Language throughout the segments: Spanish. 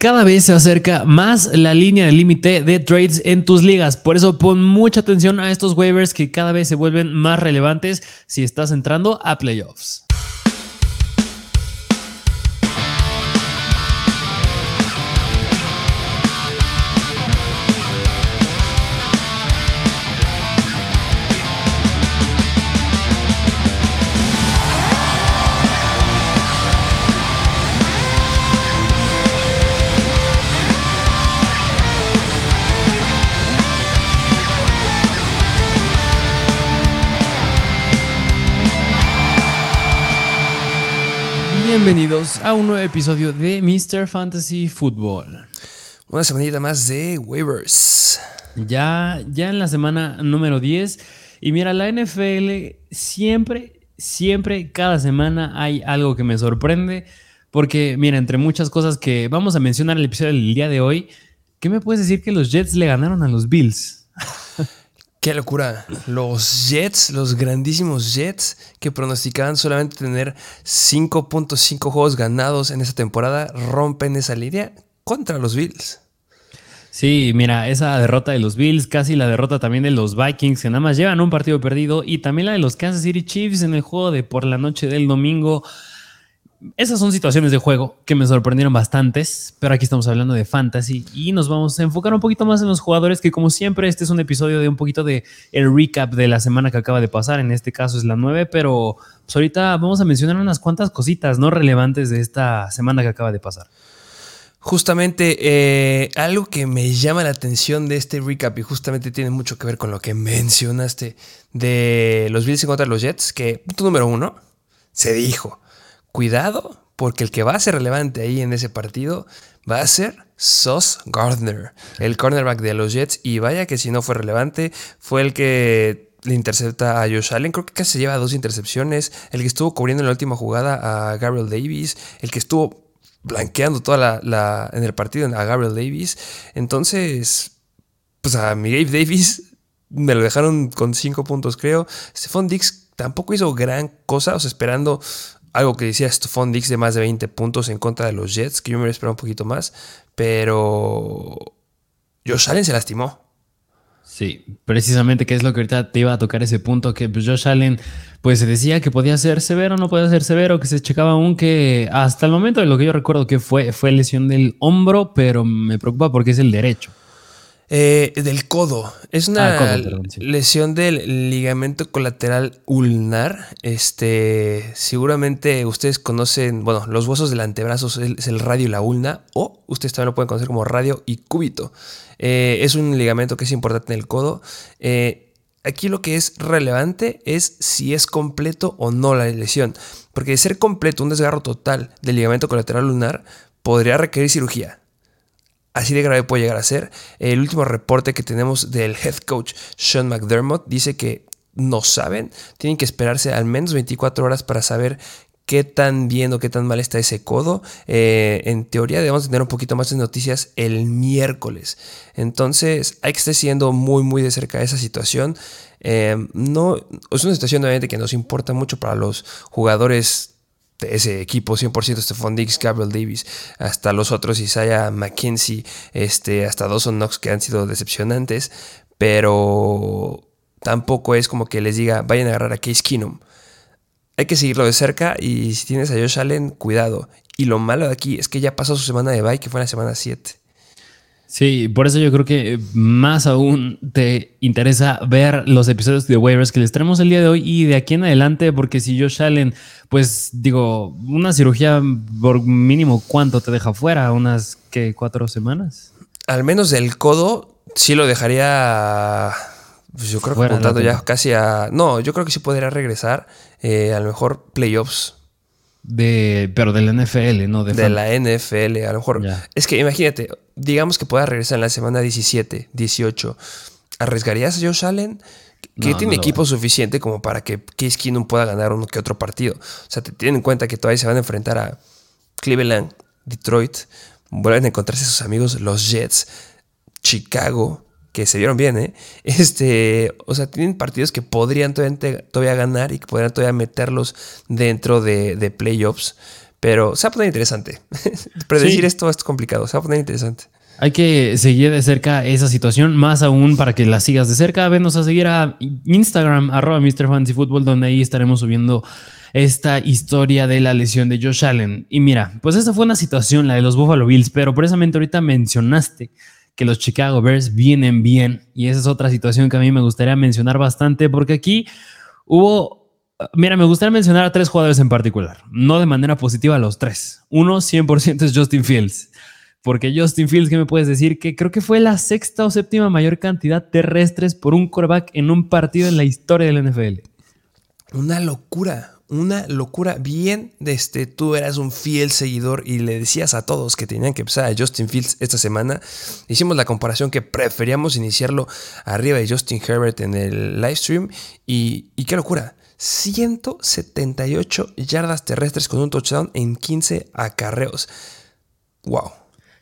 Cada vez se acerca más la línea de límite de trades en tus ligas. Por eso pon mucha atención a estos waivers que cada vez se vuelven más relevantes si estás entrando a playoffs. Bienvenidos a un nuevo episodio de Mr. Fantasy Football. Una semanita más de waivers. Ya, ya en la semana número 10. Y mira, la NFL siempre, siempre, cada semana hay algo que me sorprende. Porque, mira, entre muchas cosas que vamos a mencionar en el episodio del día de hoy, ¿qué me puedes decir que los Jets le ganaron a los Bills? Qué locura. Los Jets, los grandísimos Jets, que pronosticaban solamente tener 5.5 juegos ganados en esta temporada, rompen esa línea contra los Bills. Sí, mira, esa derrota de los Bills, casi la derrota también de los Vikings, que nada más llevan un partido perdido, y también la de los Kansas City Chiefs en el juego de por la noche del domingo. Esas son situaciones de juego que me sorprendieron bastantes, pero aquí estamos hablando de fantasy y nos vamos a enfocar un poquito más en los jugadores que como siempre este es un episodio de un poquito de el recap de la semana que acaba de pasar, en este caso es la 9, pero pues ahorita vamos a mencionar unas cuantas cositas no relevantes de esta semana que acaba de pasar. Justamente eh, algo que me llama la atención de este recap y justamente tiene mucho que ver con lo que mencionaste de los Bills contra los Jets, que punto número uno, se dijo cuidado, porque el que va a ser relevante ahí en ese partido va a ser Sos Gardner, el cornerback de los Jets. Y vaya que si no fue relevante, fue el que le intercepta a Josh Allen. Creo que casi lleva dos intercepciones. El que estuvo cubriendo en la última jugada a Gabriel Davis. El que estuvo blanqueando toda la, en el partido a Gabriel Davis. Entonces, pues a mi Gabe Davis me lo dejaron con cinco puntos, creo. Stephon Dix tampoco hizo gran cosa, o sea, esperando algo que decía Stephon Dix de más de 20 puntos en contra de los Jets, que yo me hubiera esperado un poquito más, pero Josh Allen se lastimó. Sí, precisamente que es lo que ahorita te iba a tocar ese punto, que pues, Josh Allen pues se decía que podía ser severo, no podía ser severo, que se checaba aún que hasta el momento de lo que yo recuerdo que fue, fue lesión del hombro, pero me preocupa porque es el derecho. Eh, del codo. Es una ah, lesión del ligamento colateral ulnar. Este, seguramente ustedes conocen, bueno, los huesos del antebrazo es el radio y la ulna, o ustedes también lo pueden conocer como radio y cúbito. Eh, es un ligamento que es importante en el codo. Eh, aquí lo que es relevante es si es completo o no la lesión. Porque de ser completo, un desgarro total del ligamento colateral ulnar podría requerir cirugía. Así de grave puede llegar a ser. El último reporte que tenemos del head coach Sean McDermott dice que no saben, tienen que esperarse al menos 24 horas para saber qué tan bien o qué tan mal está ese codo. Eh, en teoría debemos tener un poquito más de noticias el miércoles. Entonces hay que estar siguiendo muy muy de cerca esa situación. Eh, no, es una situación obviamente que nos importa mucho para los jugadores ese equipo 100% Stephon Diggs, Gabriel Davis, hasta los otros Isaiah McKenzie, este, hasta Dawson Knox que han sido decepcionantes, pero tampoco es como que les diga vayan a agarrar a Case Keenum. Hay que seguirlo de cerca y si tienes a Josh Allen, cuidado. Y lo malo de aquí es que ya pasó su semana de bye, que fue la semana 7. Sí, por eso yo creo que más aún te interesa ver los episodios de waivers que les traemos el día de hoy y de aquí en adelante, porque si Josh Allen, pues digo, una cirugía por mínimo, ¿cuánto te deja fuera? ¿Unas que cuatro semanas? Al menos del codo, sí lo dejaría. Pues yo creo que apuntando ya casi a. No, yo creo que sí podría regresar. Eh, a lo mejor playoffs de, pero de la NFL, ¿no? De, de la NFL, a lo mejor. Es que imagínate, digamos que pueda regresar en la semana 17, 18. ¿Arriesgarías a Josh Allen? Que tiene equipo suficiente como para que Case Keenum pueda ganar uno que otro partido. O sea, te tienen en cuenta que todavía se van a enfrentar a Cleveland, Detroit, vuelven a encontrarse sus amigos los Jets, Chicago, que se vieron bien, ¿eh? Este, o sea, tienen partidos que podrían todavía, ganar y que podrían todavía meterlos dentro de, playoffs. Pero se va a poner interesante. Predecir esto es complicado, se va a poner interesante. Hay que seguir de cerca esa situación, más aún para que la sigas de cerca. Venos a seguir a Instagram, arroba Mr. Fantasy Football, donde ahí estaremos subiendo esta historia de la lesión de Josh Allen. Y mira, pues esa fue una situación, la de los Buffalo Bills, pero precisamente ahorita mencionaste que los Chicago Bears vienen bien. Y esa es otra situación que a mí me gustaría mencionar bastante, porque aquí hubo Mira, me gustaría mencionar a tres jugadores en particular, no de manera positiva los tres. Uno, 100% es Justin Fields. Porque Justin Fields, ¿qué me puedes decir? Que creo que fue la sexta o séptima mayor cantidad terrestres por un quarterback en un partido en la historia del NFL. Una locura, una locura. Bien, este, tú eras un fiel seguidor y le decías a todos que tenían que empezar a Justin Fields esta semana. Hicimos la comparación que preferíamos iniciarlo arriba de Justin Herbert en el live stream. Y, y qué locura. 178 yardas terrestres con un touchdown en 15 acarreos. Wow.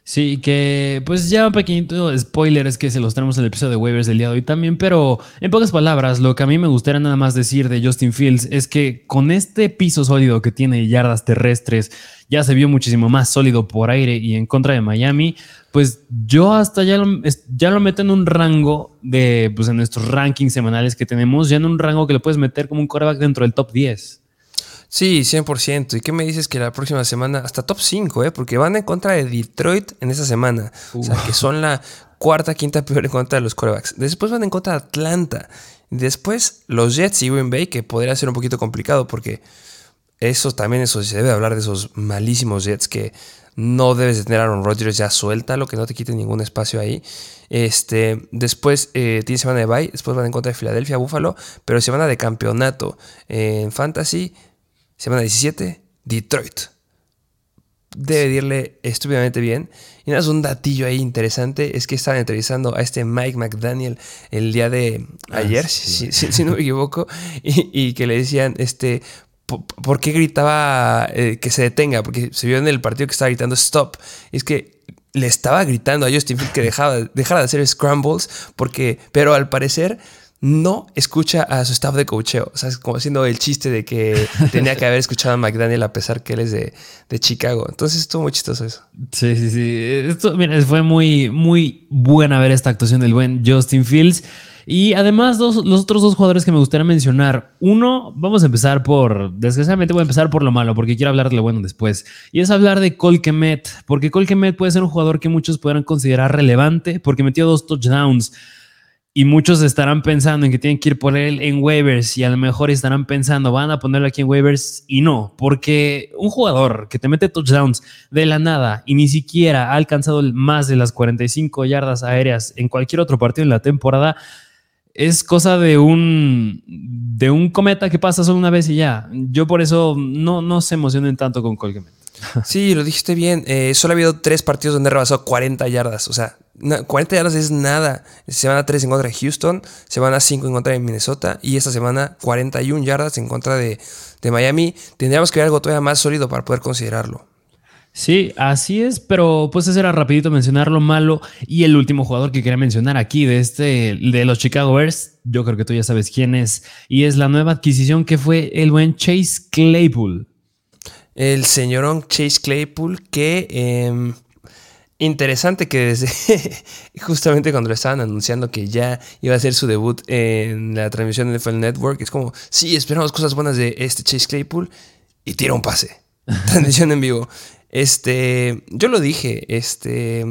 Sí, que pues ya un pequeñito spoiler es que se los tenemos en el episodio de waivers del día de hoy también, pero en pocas palabras, lo que a mí me gustaría nada más decir de Justin Fields es que con este piso sólido que tiene yardas terrestres, ya se vio muchísimo más sólido por aire y en contra de Miami, pues yo hasta ya lo, ya lo meto en un rango de, pues en nuestros rankings semanales que tenemos, ya en un rango que le puedes meter como un coreback dentro del top 10. Sí, 100%. ¿Y qué me dices que la próxima semana, hasta top 5, eh? porque van en contra de Detroit en esa semana? O sea, que son la cuarta, quinta peor en contra de los corebacks. Después van en contra de Atlanta. Después los Jets y Green Bay, que podría ser un poquito complicado porque eso también eso se debe hablar de esos malísimos Jets que no debes de tener a Aaron Rodgers ya suelta, lo que no te quite ningún espacio ahí. Este, después eh, tiene semana de bye, después van en contra de Filadelfia, Buffalo, pero semana de campeonato en Fantasy Semana 17, Detroit. Debe irle estúpidamente bien. Y nada, es un datillo ahí interesante. Es que estaban entrevistando a este Mike McDaniel el día de ah, ayer, si, no me equivoco. Y, que le decían, este, ¿por qué gritaba eh, que se detenga? Porque se vio en el partido que estaba gritando stop. Y es que le estaba gritando a Justin Field que dejaba, dejara de hacer scrambles. Porque, pero al parecer no escucha a su staff de coacheo. O sea, es como haciendo el chiste de que tenía que haber escuchado a McDaniel a pesar que él es de, Chicago. Entonces estuvo muy chistoso eso. Sí, sí, sí. Esto, mira, fue muy, muy buena ver esta actuación del buen Justin Fields. Y además, los otros dos jugadores que me gustaría mencionar. Uno, vamos a empezar por. Desgraciadamente, voy a empezar por lo malo, porque quiero hablar de lo bueno después. Y es hablar de Colquemet, porque Colquemet puede ser un jugador que muchos podrán considerar relevante, porque metió dos touchdowns y muchos estarán pensando en que tienen que ir por él en waivers y a lo mejor estarán pensando, van a ponerlo aquí en waivers y no, porque un jugador que te mete touchdowns de la nada y ni siquiera ha alcanzado más de las 45 yardas aéreas en cualquier otro partido en la temporada, es cosa de un, de un cometa que pasa solo una vez y ya. Yo por eso no, no se emocionen tanto con Colquemet. Sí, lo dijiste bien. Eh, solo ha habido tres partidos donde rebasó 40 yardas. O sea, 40 yardas es nada. Semana 3 en contra de Houston, semana 5 en contra de Minnesota y esta semana 41 yardas en contra de, Miami. Tendríamos que ver algo todavía más sólido para poder considerarlo. Sí, así es, pero pues ese era rapidito mencionar lo malo y el último jugador que quería mencionar aquí de este de los Chicago Bears, yo creo que tú ya sabes quién es y es la nueva adquisición que fue el buen Chase Claypool. El señorón Chase Claypool que em, Interesante que desde justamente cuando lo estaban anunciando que ya iba a hacer su debut en la transmisión de NFL Network, es como, sí, esperamos cosas buenas de este Chase Claypool y tira un pase. Transmisión en vivo. Este, yo lo dije, este,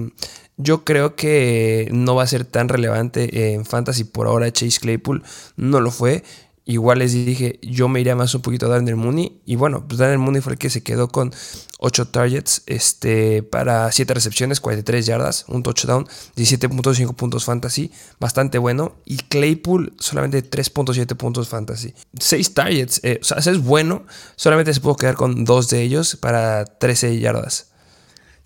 yo creo que no va a ser tan relevante en Fantasy por ahora Chase Claypool, no lo fue. Igual les dije, yo me iría más un poquito a Daniel Mooney. Y bueno, pues Daniel Mooney fue el que se quedó con 8 targets este, para 7 recepciones, 43 yardas, un touchdown, 17.5 puntos fantasy, bastante bueno. Y Claypool solamente 3.7 puntos fantasy. 6 targets, eh, o sea, es bueno, solamente se pudo quedar con 2 de ellos para 13 yardas.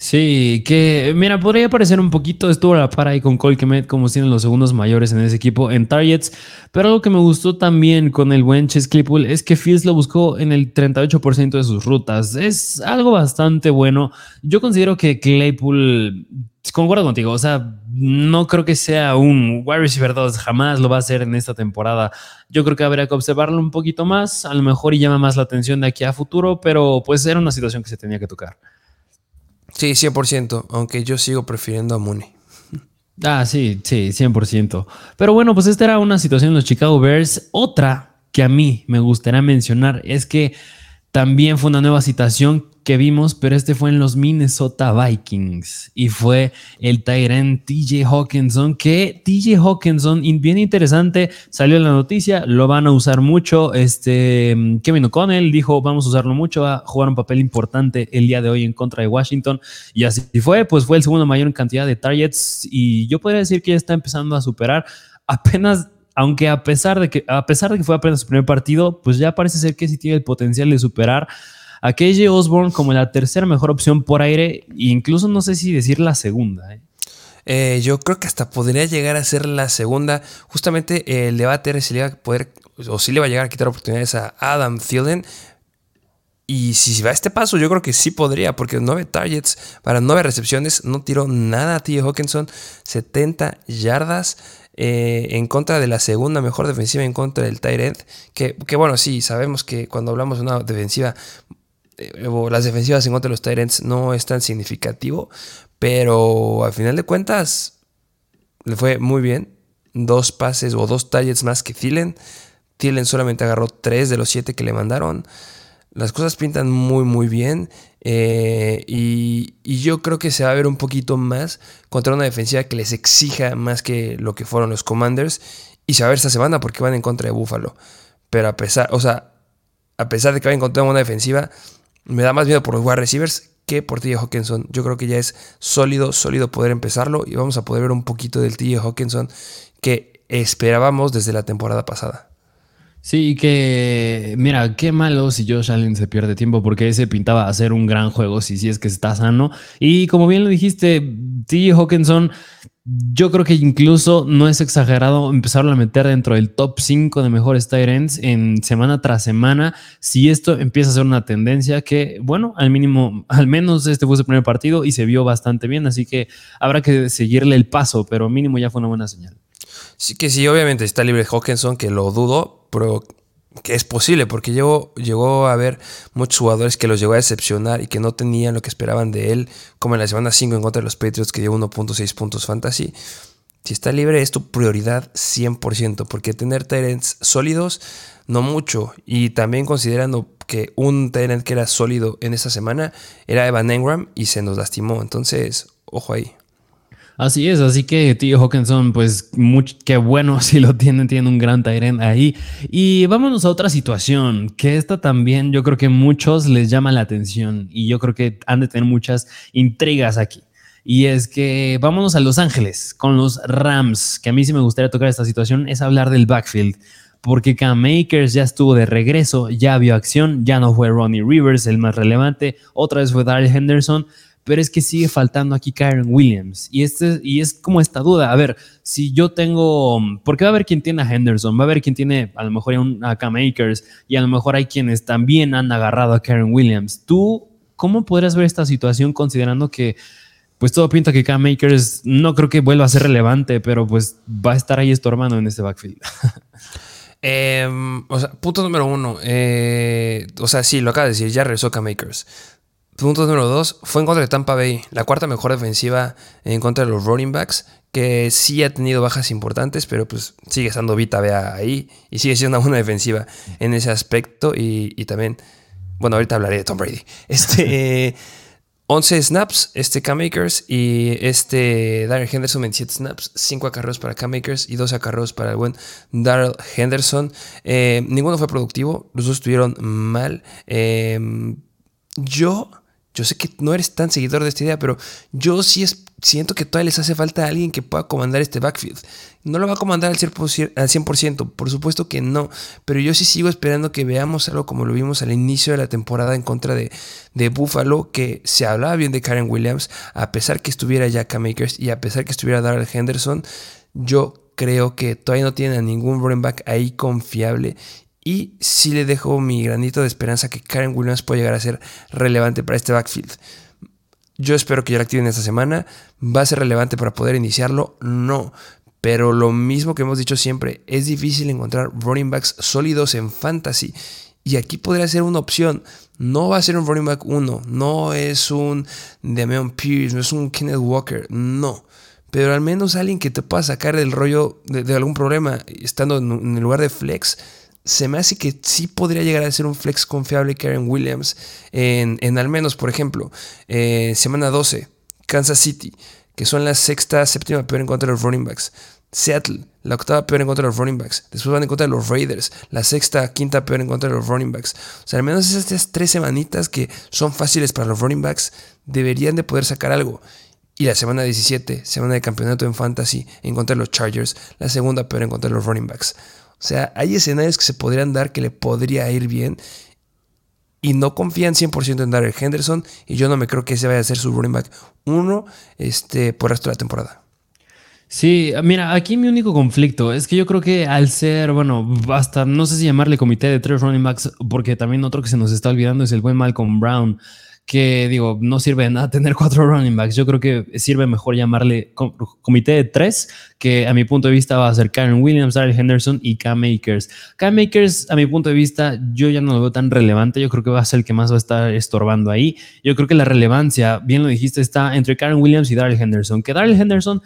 Sí, que mira, podría parecer un poquito, estuvo a la par ahí con Colquemet, como tienen los segundos mayores en ese equipo en targets, pero algo que me gustó también con el buen Chase Claypool es que Fields lo buscó en el 38% de sus rutas, es algo bastante bueno. Yo considero que Claypool concuerdo contigo. O sea, no creo que sea un wide receiver 2. Jamás lo va a hacer en esta temporada. Yo creo que habría que observarlo un poquito más. A lo mejor y llama más la atención de aquí a futuro, pero pues era una situación que se tenía que tocar. Sí, 100%. Aunque yo sigo prefiriendo a Mooney. Ah, sí, sí, 100%. Pero bueno, pues esta era una situación en los Chicago Bears. Otra que a mí me gustaría mencionar es que también fue una nueva situación que vimos, pero este fue en los Minnesota Vikings y fue el Tyrant TJ Hawkinson, que TJ Hawkinson, bien interesante, salió en la noticia, lo van a usar mucho. Este Kevin O'Connell dijo, vamos a usarlo mucho, va a jugar un papel importante el día de hoy en contra de Washington y así fue, pues fue el segundo mayor en cantidad de targets y yo podría decir que ya está empezando a superar apenas aunque a pesar de que a pesar de que fue apenas su primer partido, pues ya parece ser que sí tiene el potencial de superar a KJ Osborne como la tercera mejor opción por aire, incluso no sé si decir la segunda. ¿eh? Eh, yo creo que hasta podría llegar a ser la segunda. Justamente el debate era si le iba a poder o si le va a llegar a quitar oportunidades a Adam Thielen. Y si va a este paso, yo creo que sí podría, porque nueve targets para nueve recepciones, no tiró nada a T. Hawkinson, 70 yardas. Eh, en contra de la segunda mejor defensiva en contra del Tyrant. Que, que, bueno, sí, sabemos que cuando hablamos de una defensiva, eh, las defensivas en contra de los Tyrants no es tan significativo, pero al final de cuentas le fue muy bien. Dos pases o dos targets más que Thielen. Thielen solamente agarró tres de los siete que le mandaron. Las cosas pintan muy muy bien eh, y, yo creo que se va a ver un poquito más contra una defensiva que les exija más que lo que fueron los Commanders y se va a ver esta semana porque van en contra de Buffalo. Pero a pesar, o sea, a pesar de que van en contra una defensiva, me da más miedo por los wide receivers que por TJ Hawkinson. Yo creo que ya es sólido, sólido poder empezarlo y vamos a poder ver un poquito del TJ Hawkinson que esperábamos desde la temporada pasada. Sí, que mira, qué malo si Josh Allen se pierde tiempo porque ese pintaba hacer un gran juego si, si es que está sano. Y como bien lo dijiste, T. Hawkinson, yo creo que incluso no es exagerado empezarlo a meter dentro del top 5 de mejores tight ends en semana tras semana. Si esto empieza a ser una tendencia que, bueno, al mínimo, al menos este fue su primer partido y se vio bastante bien, así que habrá que seguirle el paso, pero mínimo ya fue una buena señal. Sí que sí, obviamente está libre Hawkinson, que lo dudo, pero que es posible, porque llegó, llegó a haber muchos jugadores que los llegó a decepcionar y que no tenían lo que esperaban de él, como en la semana 5 en contra de los Patriots, que dio 1.6 puntos fantasy. Si está libre es tu prioridad 100%, porque tener Tyrants sólidos, no mucho. Y también considerando que un Tyrant que era sólido en esa semana era Evan Engram y se nos lastimó. Entonces, ojo ahí. Así es, así que tío Hawkinson, pues qué bueno si lo tienen, tienen un gran Tyrant ahí. Y vámonos a otra situación, que esta también yo creo que muchos les llama la atención y yo creo que han de tener muchas intrigas aquí. Y es que vámonos a Los Ángeles con los Rams, que a mí sí me gustaría tocar esta situación, es hablar del backfield porque Cam Makers ya estuvo de regreso, ya vio acción, ya no fue Ronnie Rivers el más relevante, otra vez fue Daryl Henderson, pero es que sigue faltando aquí Karen Williams. Y, este, y es como esta duda, a ver, si yo tengo, porque va a haber quien tiene a Henderson, va a haber quien tiene a lo mejor a Cam Akers y a lo mejor hay quienes también han agarrado a Karen Williams. ¿Tú cómo podrías ver esta situación considerando que pues todo pinta que Cam Akers no creo que vuelva a ser relevante, pero pues va a estar ahí estorbando en este backfield? Em, o sea, punto número uno. Eh, o sea, sí, lo acaba de decir, ya regresó Cam Akers. Punto número dos, fue en contra de Tampa Bay, la cuarta mejor defensiva en contra de los running backs, que sí ha tenido bajas importantes, pero pues sigue estando Vita Bea ahí y sigue siendo una buena defensiva en ese aspecto. Y, también, bueno, ahorita hablaré de Tom Brady. Este, 11 snaps, este Cam Akers y este Darrell Henderson 27 snaps, 5 acarreos para Cam Akers y 2 acarreos para el buen Darrell Henderson. Eh, ninguno fue productivo, los dos estuvieron mal. Eh, yo yo sé que no eres tan seguidor de esta idea, pero yo sí es, siento que todavía les hace falta alguien que pueda comandar este backfield. No lo va a comandar al 100%, por supuesto que no, pero yo sí sigo esperando que veamos algo como lo vimos al inicio de la temporada en contra de, de Buffalo, que se hablaba bien de Karen Williams, a pesar que estuviera Jacka Makers y a pesar que estuviera Darrell Henderson, yo creo que todavía no tienen a ningún running back ahí confiable y sí le dejo mi granito de esperanza que Karen Williams puede llegar a ser relevante para este backfield. Yo espero que ya lo activen esta semana. ¿Va a ser relevante para poder iniciarlo? No. Pero lo mismo que hemos dicho siempre, es difícil encontrar running backs sólidos en fantasy. Y aquí podría ser una opción. No va a ser un running back 1, no es un Damian Pierce, no es un Kenneth Walker, no. Pero al menos alguien que te pueda sacar del rollo de, algún problema estando en, el lugar de flex. Se me hace que sí podría llegar a ser un flex confiable Karen Williams en, al menos, por ejemplo, eh, semana 12, Kansas City, que son la sexta, séptima peor en contra de los running backs. Seattle, la octava peor en contra de los running backs. Después van en contra de los Raiders, la sexta, quinta peor en contra de los running backs. O sea, al menos esas tres semanitas que son fáciles para los running backs deberían de poder sacar algo. Y la semana 17, semana de campeonato en fantasy en contra los Chargers, la segunda peor en contra de los running backs. O sea, hay escenarios que se podrían dar que le podría ir bien. Y no confían 100% en Darrell Henderson. Y yo no me creo que ese vaya a ser su running back uno este, por el resto de la temporada. Sí, mira, aquí mi único conflicto es que yo creo que al ser, bueno, hasta no sé si llamarle comité de tres running backs, porque también otro que se nos está olvidando es el buen Malcolm Brown, que digo, no sirve de nada tener cuatro running backs. Yo creo que sirve mejor llamarle comité de tres, que a mi punto de vista va a ser Karen Williams, Darrell Henderson y Cam Makers. Cam Makers, a mi punto de vista, yo ya no lo veo tan relevante. Yo creo que va a ser el que más va a estar estorbando ahí. Yo creo que la relevancia, bien lo dijiste, está entre Karen Williams y Darrell Henderson. Que Darrell Henderson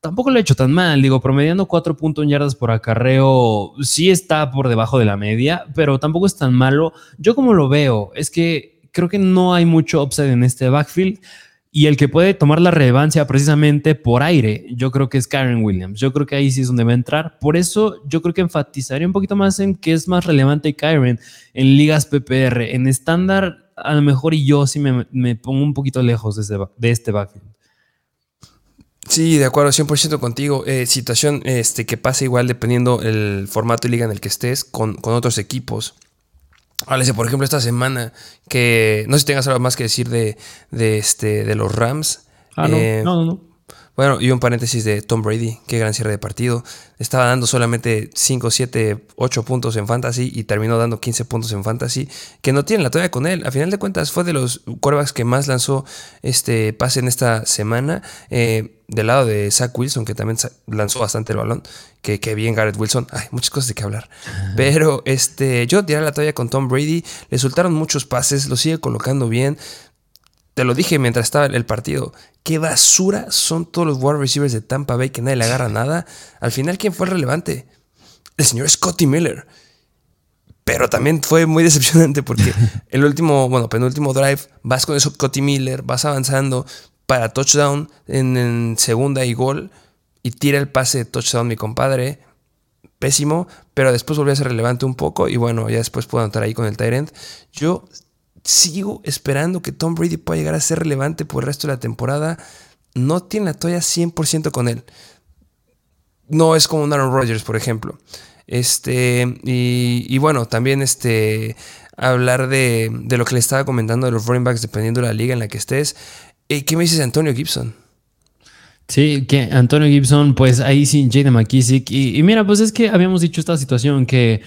tampoco lo he hecho tan mal. Digo, promediando 4.1 yardas por acarreo, sí está por debajo de la media, pero tampoco es tan malo. Yo como lo veo, es que creo que no hay mucho upside en este backfield. Y el que puede tomar la relevancia precisamente por aire, yo creo que es Karen Williams. Yo creo que ahí sí es donde va a entrar. Por eso yo creo que enfatizaría un poquito más en que es más relevante Karen en ligas PPR. En estándar, a lo mejor y yo sí me, pongo un poquito lejos de, este backfield. Sí, de acuerdo, 100% contigo. Eh, situación este, que pasa igual dependiendo el formato de liga en el que estés con otros equipos. Háblese, por ejemplo, esta semana que no sé si tengas algo más que decir de, de, este, de los Rams. Ah, no, eh, no, no. Bueno, y un paréntesis de Tom Brady, qué gran cierre de partido. Estaba dando solamente 5, 7, 8 puntos en fantasy y terminó dando 15 puntos en fantasy, que no tienen la toalla con él. A final de cuentas fue de los quarterbacks que más lanzó este pase en esta semana. Eh, del lado de Zach Wilson, que también lanzó bastante el balón. Que, que bien Garrett Wilson. Hay muchas cosas de qué hablar. Pero este, yo tiré la toalla con Tom Brady. Le soltaron muchos pases, lo sigue colocando bien. Te lo dije mientras estaba el partido. Qué basura son todos los wide receivers de Tampa Bay que nadie le agarra nada. Al final, ¿quién fue el relevante? El señor Scotty Miller. Pero también fue muy decepcionante porque el último, bueno, penúltimo drive, vas con eso Scotty Miller, vas avanzando para touchdown en, segunda y gol y tira el pase de touchdown mi compadre. Pésimo, pero después volvió a ser relevante un poco y bueno, ya después puedo anotar ahí con el Tyrant. Yo sigo esperando que Tom Brady pueda llegar a ser relevante por el resto de la temporada. No tiene la toalla 100% con él. No es como un Aaron Rodgers, por ejemplo. Este, y, bueno, también este, hablar de, lo que le estaba comentando de los running backs dependiendo de la liga en la que estés. Eh, ¿Qué me dices de Antonio Gibson? Sí, que Antonio Gibson, pues ahí sin Jade McKissick. y, mira, pues es que habíamos dicho esta situación que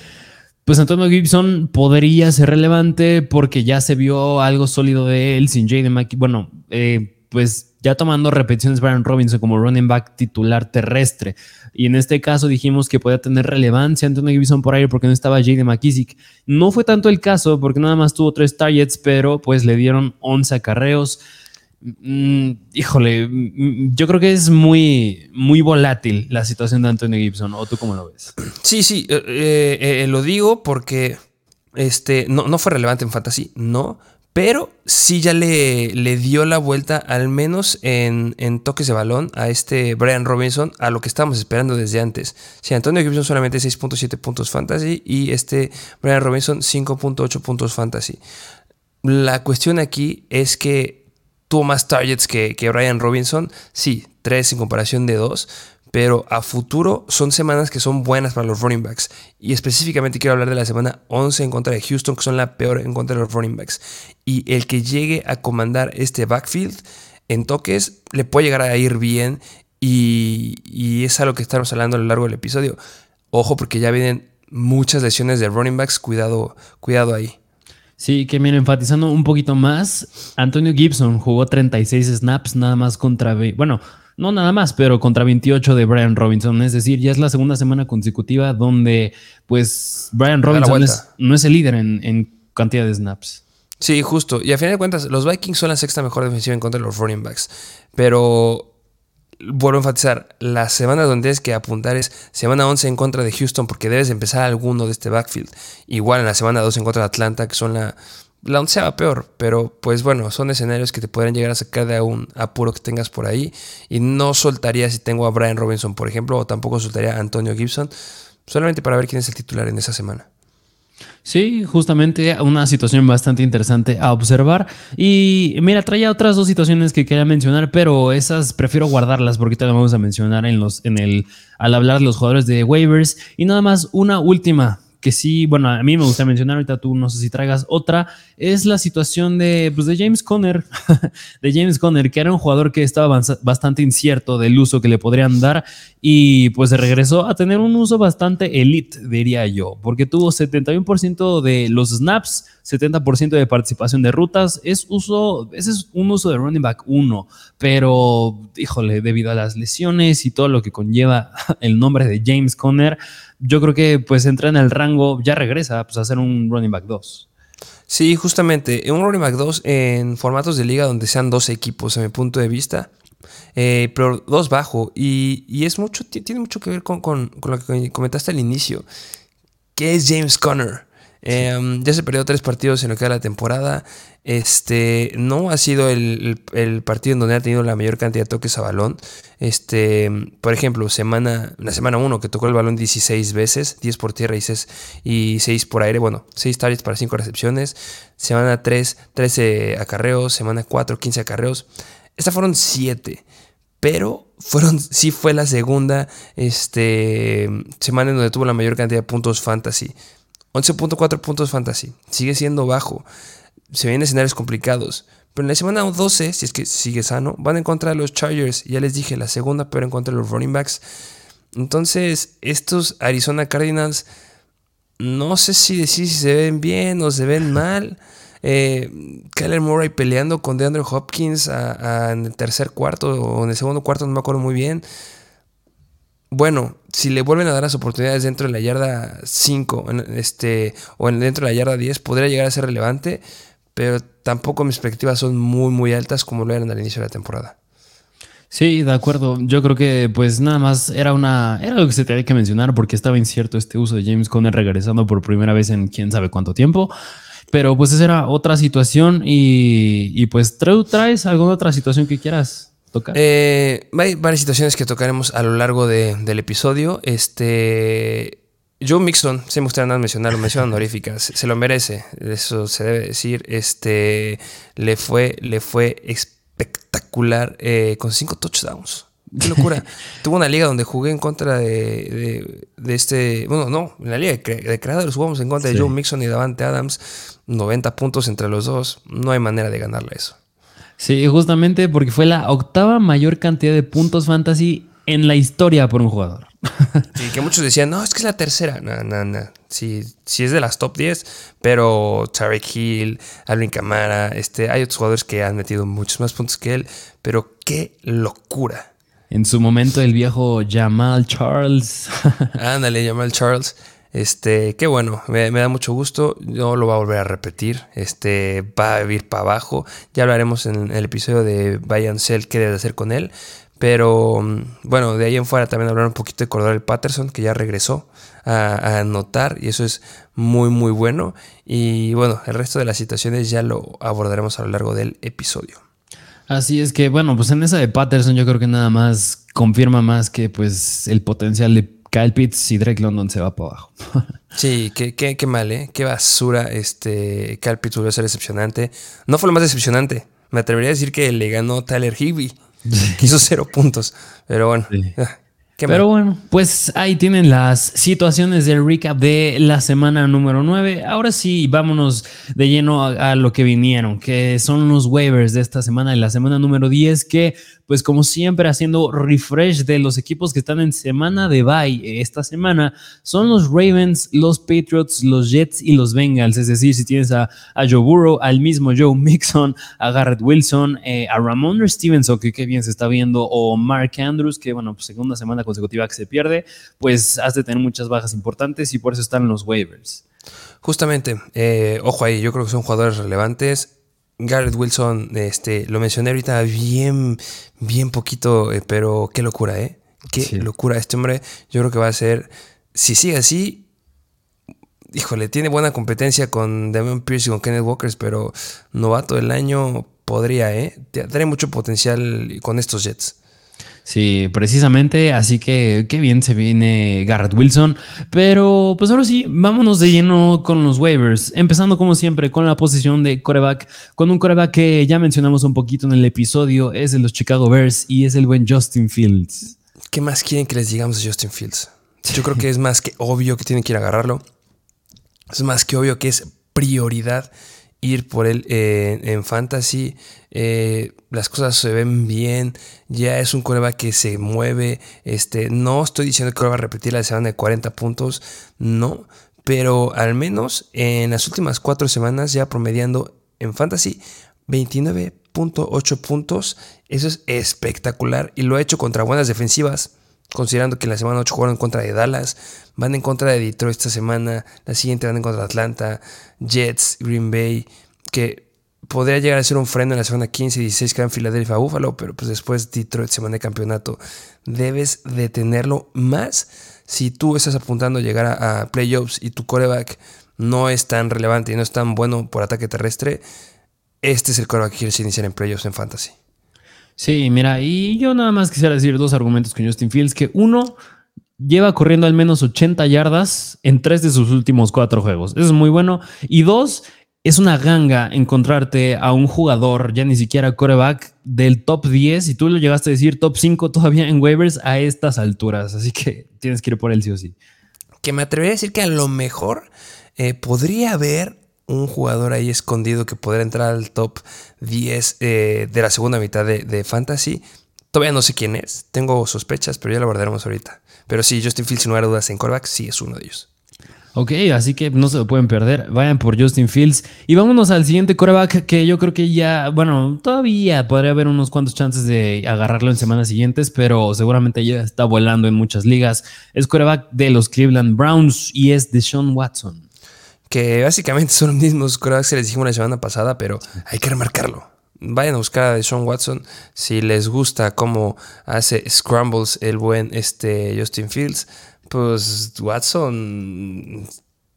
pues Antonio Gibson podría ser relevante porque ya se vio algo sólido de él sin Jaden McKee. Bueno, eh, pues ya tomando repeticiones Brian Robinson como running back titular terrestre. Y en este caso dijimos que podía tener relevancia Antonio Gibson por aire porque no estaba Jaden McKissick. No fue tanto el caso porque nada más tuvo tres targets, pero pues le dieron 11 acarreos. Mm, híjole, mm, yo creo que es muy, muy volátil la situación de Antonio Gibson, ¿o tú cómo lo ves? Sí, sí, eh, eh, eh, lo digo porque este, no, no, fue relevante en Fantasy, no, pero sí ya le, le dio la vuelta, al menos en, en, toques de balón, a este Brian Robinson, a lo que estábamos esperando desde antes. Sí, Antonio Gibson solamente 6.7 puntos Fantasy y este Brian Robinson 5.8 puntos Fantasy. La cuestión aquí es que tuvo más targets que, que Brian Robinson. Sí, tres en comparación de dos. Pero a futuro son semanas que son buenas para los running backs. Y específicamente quiero hablar de la semana 11 en contra de Houston, que son la peor en contra de los running backs. Y el que llegue a comandar este backfield en toques le puede llegar a ir bien. Y, y es algo que estamos hablando a lo largo del episodio. Ojo porque ya vienen muchas lesiones de running backs. Cuidado, cuidado ahí. Sí, que miren, enfatizando un poquito más, Antonio Gibson jugó 36 snaps nada más contra, bueno, no nada más, pero contra 28 de Brian Robinson. Es decir, ya es la segunda semana consecutiva donde, pues, Brian Robinson no es el líder en, cantidad de snaps. Sí, justo. Y a final de cuentas, los Vikings son la sexta mejor defensiva en contra de los running backs. Pero vuelvo a enfatizar, la semana donde es que apuntar es semana 11 en contra de Houston porque debes empezar alguno de este backfield. Igual en la semana 2 en contra de Atlanta, que son la, la onceava peor, pero pues bueno, son escenarios que te podrían llegar a sacar de un apuro que tengas por ahí. Y no soltaría si tengo a Brian Robinson, por ejemplo, o tampoco soltaría a Antonio Gibson, solamente para ver quién es el titular en esa semana. Sí, justamente una situación bastante interesante a observar. Y mira, traía otras dos situaciones que quería mencionar, pero esas prefiero guardarlas porque te las vamos a mencionar en los, en el, al hablar de los jugadores de waivers. Y nada más una última que sí, bueno, a mí me gusta mencionar, ahorita tú no sé si traigas otra, es la situación de, pues, de James Conner, de James Conner, que era un jugador que estaba bastante incierto del uso que le podrían dar y pues regresó a tener un uso bastante elite, diría yo, porque tuvo 71% de los snaps, 70% de participación de rutas, es uso, ese es un uso de running back 1, pero híjole, debido a las lesiones y todo lo que conlleva el nombre de James Conner, yo creo que pues entra en el rango, ya regresa pues, a ser un running back 2. Sí, justamente, un running back 2 en formatos de liga donde sean dos equipos, a mi punto de vista. Eh, pero dos bajo. Y, es mucho, tiene mucho que ver con, con, lo que comentaste al inicio. ¿Qué es James Conner? Em, ya se perdió tres partidos en lo que era la temporada. Este no ha sido el, partido en donde ha tenido la mayor cantidad de toques a balón. Este, por ejemplo, semana, la semana 1 que tocó el balón 16 veces, 10 por tierra y 6, y 6 por aire. Bueno, 6 targets para 5 recepciones. Semana 3, 13 acarreos. Semana 4, 15 acarreos. Estas fueron 7. Pero fueron, sí fue la segunda este, semana en donde tuvo la mayor cantidad de puntos fantasy. 11.4 puntos fantasy. Sigue siendo bajo. Se vienen escenarios complicados. Pero en la semana 12, si es que sigue sano, van en contra de los Chargers. Ya les dije, la segunda, pero en contra de los running backs. Entonces, estos Arizona Cardinals, no sé si decir si se ven bien o se ven mal. Eh, Kyler Murray peleando con DeAndre Hopkins en el tercer cuarto o en el segundo cuarto, no me acuerdo muy bien bueno, si le vuelven a dar las oportunidades dentro de la yarda 5 este, o en, dentro de la yarda 10, podría llegar a ser relevante, pero tampoco mis expectativas son muy, muy altas como lo eran al inicio de la temporada. Sí, de acuerdo. Yo creo que pues nada más era una era lo que se tenía que mencionar porque estaba incierto este uso de James Conner regresando por primera vez en quién sabe cuánto tiempo. Pero pues esa era otra situación y, y pues traes alguna otra situación que quieras. Eh, hay varias situaciones que tocaremos a lo largo del episodio. Este. Joe Mixon, se me gustaría mencionarlo, mención honorífica, se, lo merece, eso se debe decir. Este. Le fue, le fue espectacular eh, con cinco touchdowns. Qué locura. Tuvo una liga donde jugué en contra de, este. Bueno, no, en la liga de, creadores jugamos en contra de Joe Mixon y Davante Adams. 90 puntos entre los dos. No hay manera de ganarle eso. Sí, justamente porque fue la octava mayor cantidad de puntos fantasy en la historia por un jugador. Sí, que muchos decían, no, es que es la tercera. No, no, no. Sí, sí es de las top 10, pero Tarek Hill, Alvin Kamara, este, hay otros jugadores que han metido muchos más puntos que él, pero qué locura. En su momento el viejo Jamal Charles. Ándale, Jamal Charles. Este, qué bueno, me, da mucho gusto. No lo va a volver a repetir. Este, va a ir para abajo. Ya hablaremos en el episodio de Bayern qué debe hacer con él. Pero mm, bueno, de ahí en fuera también hablar un poquito de Cordell Patterson, que ya regresó a, anotar y eso es muy, muy bueno. Y bueno, el resto de las situaciones ya lo abordaremos a lo largo del episodio. Así es que, bueno, pues en esa de Patterson yo creo que nada más confirma más que pues el potencial de Kyle Pitts y Drake London se va para abajo. sí, qué, qué, mal, ¿eh? Qué basura. Este, Kyle Pitts volvió a ser decepcionante. No fue lo más decepcionante. Me atrevería a decir que le ganó Tyler Higby. Hizo cero puntos. Pero bueno, ah, Pero bueno, pues ahí tienen las situaciones del recap de la semana número 9. Ahora sí, vámonos de lleno a, a, lo que vinieron, que son los waivers de esta semana, de la semana número 10, que pues como siempre haciendo refresh de los equipos que están en semana de bye esta semana, son los Ravens, los Patriots, los Jets y los Bengals. Es decir, si tienes a, Joe Burrow, al mismo Joe Mixon, a Garrett Wilson, eh, a Ramon Stevenson, que qué bien se está viendo, o Mark Andrews, que bueno, pues segunda semana consecutiva que se pierde, pues has de tener muchas bajas importantes y por eso están los waivers. Justamente, eh, ojo ahí, yo creo que son jugadores relevantes. Garrett Wilson, este, lo mencioné ahorita bien, bien poquito, eh, pero qué locura, ¿eh? Qué locura. Este hombre, yo creo que va a ser, si sigue así, híjole, tiene buena competencia con Damian Pierce y con Kenneth Walkers, pero novato del año podría, ¿eh? Tiene mucho potencial con estos Jets. Sí, precisamente, así que qué bien se viene Garrett Wilson. Pero pues ahora sí, vámonos de lleno con los waivers. Empezando como siempre con la posición de coreback, con un coreback que ya mencionamos un poquito en el episodio, es de los Chicago Bears y es el buen Justin Fields. ¿Qué más quieren que les digamos de Justin Fields? Yo creo que es más que obvio que tienen que ir a agarrarlo. Es más que obvio que es prioridad ir por él eh, en fantasy. Eh, las cosas se ven bien. Ya es un coreback que se mueve. Este, no estoy diciendo que va a repetir la semana de 40 puntos. No. Pero al menos en las últimas cuatro semanas ya promediando en fantasy 29.8 puntos. Eso es espectacular. Y lo ha hecho contra buenas defensivas considerando que en la semana 8 jugaron en contra de Dallas, van en contra de Detroit esta semana, la siguiente van en contra de Atlanta, Jets, Green Bay, que podría llegar a ser un freno en la semana 15 y 16 que en Filadelfia, Buffalo, pero pues después Detroit, semana de campeonato, debes de tenerlo más si tú estás apuntando a llegar a, playoffs y tu coreback no es tan relevante y no es tan bueno por ataque terrestre, este es el coreback que quieres iniciar en playoffs en fantasy. Sí, mira, y yo nada más quisiera decir dos argumentos con Justin Fields, que uno, lleva corriendo al menos 80 yardas en tres de sus últimos cuatro juegos. Eso es muy bueno. Y dos, es una ganga encontrarte a un jugador, ya ni siquiera coreback, del top 10, y tú lo llegaste a decir top 5 todavía en waivers a estas alturas. Así que tienes que ir por él sí o sí. Que me atrevería a decir que a lo mejor eh, podría haber un jugador ahí escondido que podrá entrar al top 10 eh, de la segunda mitad de, Fantasy. Todavía no sé quién es, tengo sospechas, pero ya lo abordaremos ahorita. Pero sí, Justin Fields, sin lugar a dudas, en coreback, sí es uno de ellos. Ok, así que no se lo pueden perder. Vayan por Justin Fields. Y vámonos al siguiente coreback que yo creo que ya, bueno, todavía podría haber unos cuantos chances de agarrarlo en semanas siguientes, pero seguramente ya está volando en muchas ligas. Es coreback de los Cleveland Browns y es Deshaun Watson que básicamente son los mismos corebacks que les dijimos la semana pasada, pero hay que remarcarlo. Vayan a buscar a Sean Watson si les gusta cómo hace scrambles el buen este Justin Fields. Pues Watson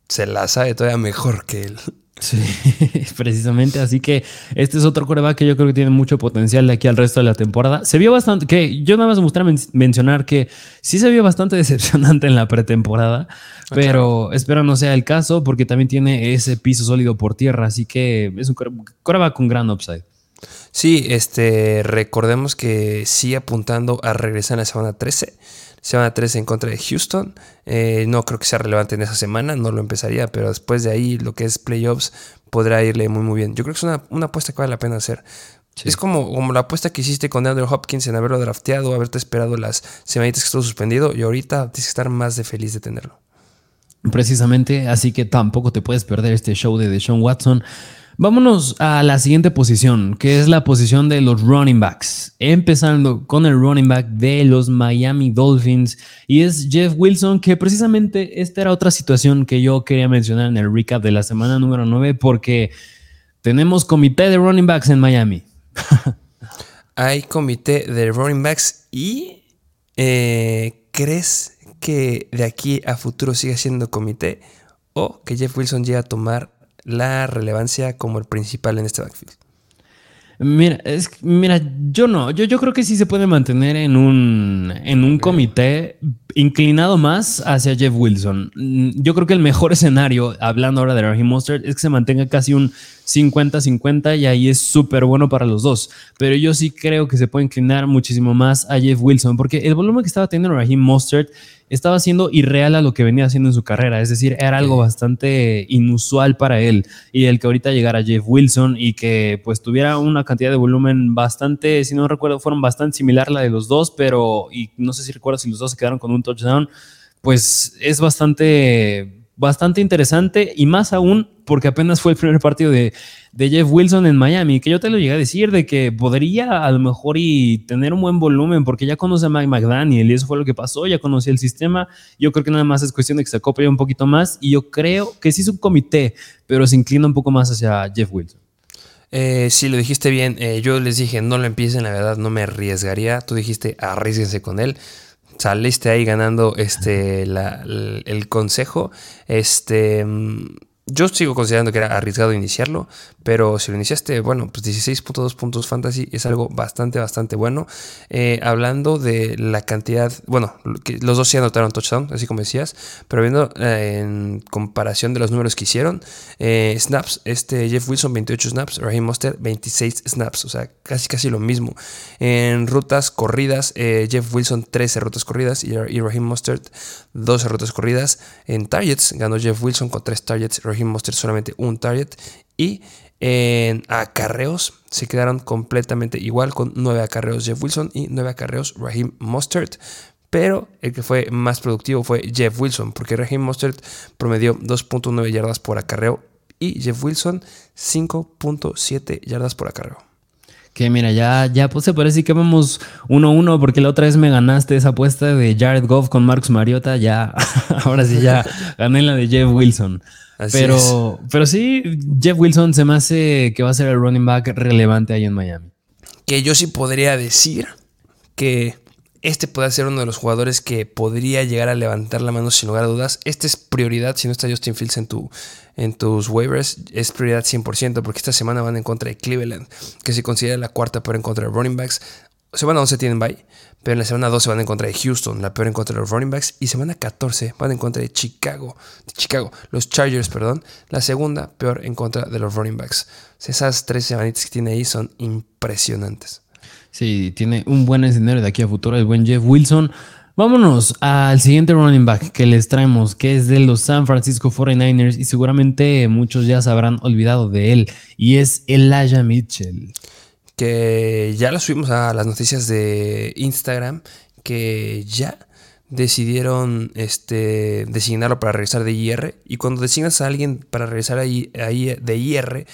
se la sabe todavía mejor que él. Sí, precisamente. Así que este es otro coreback que yo creo que tiene mucho potencial de aquí al resto de la temporada. Se vio bastante, que yo nada más me gustaría mencionar que sí se vio bastante decepcionante en la pretemporada, ah, pero espero no sea el caso porque también tiene ese piso sólido por tierra. Así que es un coreback con gran upside. Sí, este, recordemos que sigue apuntando a regresar en la semana 13 Semana 3 en contra de Houston. Eh, no creo que sea relevante en esa semana, no lo empezaría, pero después de ahí lo que es playoffs podrá irle muy muy bien. Yo creo que es una, apuesta que vale la pena hacer. Es como, como la apuesta que hiciste con Andrew Hopkins en haberlo drafteado, haberte esperado las semanitas que estuvo suspendido y ahorita tienes que estar más de feliz de tenerlo. Precisamente, así que tampoco te puedes perder este show de Deshaun Watson. Vámonos a la siguiente posición, que es la posición de los running backs. Empezando con el running back de los Miami Dolphins y es Jeff Wilson, que precisamente esta era otra situación que yo quería mencionar en el recap de la semana número 9 porque tenemos comité de running backs en Miami. Hay comité de running backs y eh, ¿crees que de aquí a futuro siga siendo comité o que Jeff Wilson llegue a tomar la relevancia como el principal en este backfield? Mira, mira, yo no, yo, yo creo que sí se puede mantener en un, en un comité inclinado más hacia Jeff Wilson. Mm, yo creo que el mejor escenario, hablando ahora de Raheem Mostert, es que se mantenga casi un 50-50 y ahí es súper bueno para los dos. Pero yo sí creo que se puede inclinar muchísimo más a Jeff Wilson, porque el volumen que estaba teniendo Raheem Mostert estaba siendo irreal a lo que venía haciendo en su carrera. Es decir, era algo bastante inusual para él. Y el que ahorita llegara Jeff Wilson y que pues tuviera una cantidad de volumen bastante, si no recuerdo, fueron bastante similar a la de los dos, pero, y no sé si recuerdo si los dos se quedaron con un touchdown, pues es bastante bastante interesante y más aún porque apenas fue el primer partido de, Jeff Wilson en Miami, que yo te lo llegué a decir de que podría a lo mejor y tener un buen volumen porque ya conoce a Mike McDaniel y eso fue lo que pasó, ya conocía el sistema, yo creo que nada más es cuestión de que se acople un poquito más y yo creo que sí es un comité, pero se inclina un poco más hacia Jeff Wilson. Eh, sí, lo dijiste bien. Eh, yo les dije, no lo empiecen, la verdad, no me arriesgaría. Tú dijiste, arriesguense con él saliste ahí ganando este, el, consejo. Este, yo sigo considerando que era arriesgado iniciarlo, pero si lo iniciaste, bueno, pues 16.2 puntos fantasy es algo bastante, bastante bueno. Eh, hablando de la cantidad, bueno, los dos sí anotaron touchdown, así como decías, pero viendo eh, en comparación de los números que hicieron, eh, snaps, este Jeff Wilson 28 snaps, Raheem Monster 26 snaps, o sea, casi casi lo mismo. En rutas corridas, Jeff Wilson 13 rutas corridas y, Raheem Mostert 12 rutas corridas. En targets, ganó Jeff Wilson con 3 targets, Raheem Mostert solamente un target y en acarreos se quedaron completamente igual con 9 acarreos Jeff Wilson y 9 acarreos Raheem Mostert. Pero el que fue más productivo fue Jeff Wilson, porque Raheem Mostert promedió 2.9 yardas por acarreo y Jeff Wilson 5.7 yardas por acarreo. Que mira, ya, ya pues se parece que vamos 1-1 porque la otra vez me ganaste esa apuesta de Jared Goff con Marcus Mariota. Ya, ahora sí ya gané la de Jeff Wilson pero, pero sí, Jeff Wilson se me hace que va a ser el running back relevante ahí en Miami. Que yo sí podría decir que este puede ser uno de los jugadores que podría llegar a levantar la mano sin lugar a dudas. Este es prioridad, si no está Justin Fields en, tu, en tus waivers, es prioridad 100% porque esta semana van en contra de Cleveland, que se considera la cuarta por en contra de running backs. Semana 11 tienen bye, pero en la semana 12 van en contra de Houston, la peor en contra de los running backs. Y semana 14 van en contra de Chicago, de Chicago, los Chargers, perdón. La segunda peor en contra de los running backs. Esas tres semanitas que tiene ahí son impresionantes. Sí, tiene un buen escenario de aquí a futuro el buen Jeff Wilson. Vámonos al siguiente running back que les traemos, que es de los San Francisco 49ers y seguramente muchos ya se habrán olvidado de él, y es Elijah Mitchell que ya lo subimos a las noticias de Instagram, que ya decidieron este, designarlo para regresar de IR. Y cuando designas a alguien para regresar de IR,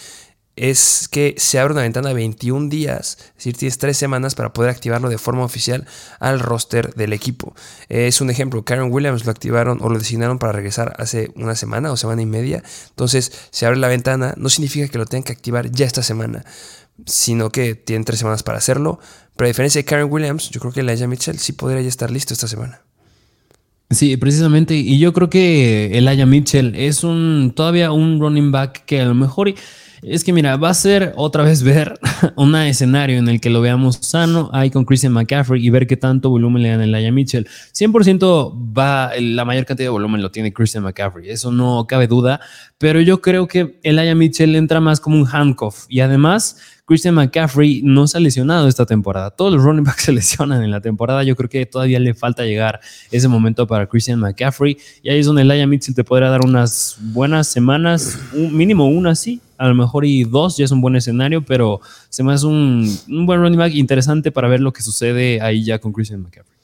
es que se abre una ventana de 21 días, es decir, tienes 3 semanas para poder activarlo de forma oficial al roster del equipo. Es un ejemplo, Karen Williams lo activaron o lo designaron para regresar hace una semana o semana y media, entonces se abre la ventana, no significa que lo tengan que activar ya esta semana sino que tienen tres semanas para hacerlo. Pero a diferencia de Karen Williams, yo creo que Elijah Mitchell sí podría ya estar listo esta semana. Sí, precisamente. Y yo creo que Elijah Mitchell es un todavía un running back que a lo mejor es que mira, va a ser otra vez ver un escenario en el que lo veamos sano ahí con Christian McCaffrey y ver qué tanto volumen le dan a Elijah Mitchell. 100% va, la mayor cantidad de volumen lo tiene Christian McCaffrey, eso no cabe duda, pero yo creo que Elijah Mitchell entra más como un handcuff y además Christian McCaffrey no se ha lesionado esta temporada. Todos los running backs se lesionan en la temporada. Yo creo que todavía le falta llegar ese momento para Christian McCaffrey. Y ahí es donde Elijah Mitchell te podrá dar unas buenas semanas, un mínimo una sí, a lo mejor y dos ya es un buen escenario, pero se me hace un, un buen running back interesante para ver lo que sucede ahí ya con Christian McCaffrey.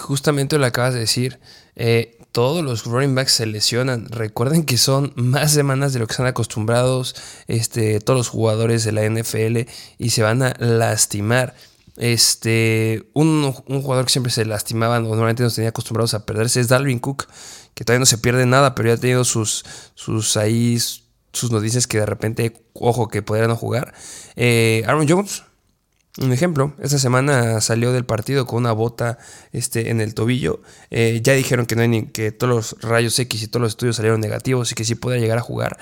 Justamente lo acabas de decir. Eh, todos los running backs se lesionan. Recuerden que son más semanas de lo que están acostumbrados este, todos los jugadores de la NFL y se van a lastimar. Este, un, jugador que siempre se lastimaba, normalmente nos tenía acostumbrados a perderse, es Dalvin Cook, que todavía no se pierde nada, pero ya ha tenido sus, sus ahí, sus noticias que de repente, ojo, que podrían no jugar. Eh, Aaron Jones, un ejemplo, esta semana salió del partido con una bota este, en el tobillo. Eh, ya dijeron que, no hay ni, que todos los rayos X y todos los estudios salieron negativos y que sí puede llegar a jugar.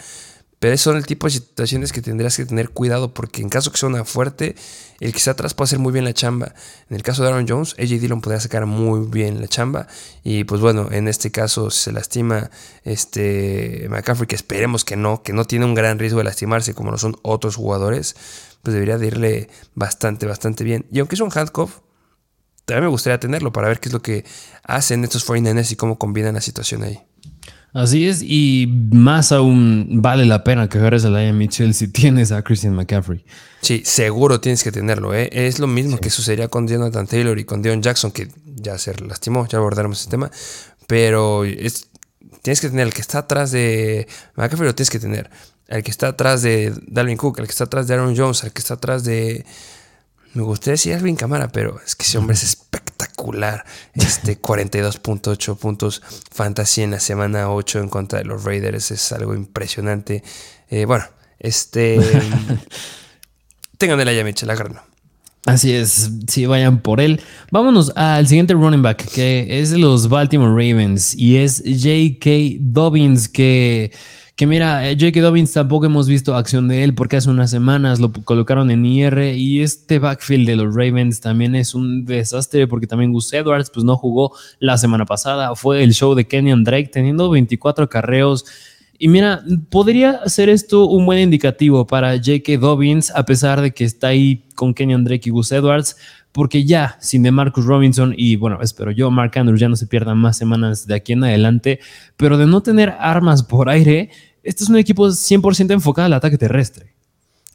Pero son el tipo de situaciones que tendrías que tener cuidado porque en caso que sea una fuerte, el que está atrás puede hacer muy bien la chamba. En el caso de Aaron Jones, AJ Dillon podría sacar muy bien la chamba. Y pues bueno, en este caso se lastima este McCaffrey, que esperemos que no, que no tiene un gran riesgo de lastimarse como lo son otros jugadores, pues debería de irle bastante, bastante bien. Y aunque es un handcuff, también me gustaría tenerlo para ver qué es lo que hacen estos 49ers y cómo combinan la situación ahí. Así es, y más aún vale la pena que agarres a Lion Mitchell si tienes a Christian McCaffrey. Sí, seguro tienes que tenerlo. ¿eh? Es lo mismo que sucedería con Jonathan Taylor y con Dion Jackson, que ya se lastimó, ya abordaremos el tema. Pero tienes que tener el que está atrás de McCaffrey, lo tienes que tener. El que está atrás de Dalvin Cook, el que está atrás de Aaron Jones, el que está atrás de me gustaría decir Alvin Camara, pero es que ese hombre es espectacular. Este 42.8 puntos fantasy en la semana 8 en contra de los Raiders es algo impresionante. Eh, bueno, este. tengan el Aya Mitchell, agárrenlo. Así es, sí, vayan por él. Vámonos al siguiente running back, que es de los Baltimore Ravens, y es J.K. Dobbins, que que mira, eh, J.K. Dobbins tampoco hemos visto acción de él porque hace unas semanas lo colocaron en IR y este backfield de los Ravens también es un desastre porque también Gus Edwards pues no jugó la semana pasada. Fue el show de Kenyon Drake teniendo 24 carreos. Y mira, podría ser esto un buen indicativo para J.K. Dobbins a pesar de que está ahí con Kenyon Drake y Gus Edwards porque ya sin de Marcus Robinson y bueno, espero yo, Mark Andrews ya no se pierdan más semanas de aquí en adelante, pero de no tener armas por aire, este es un equipo 100% enfocado al ataque terrestre.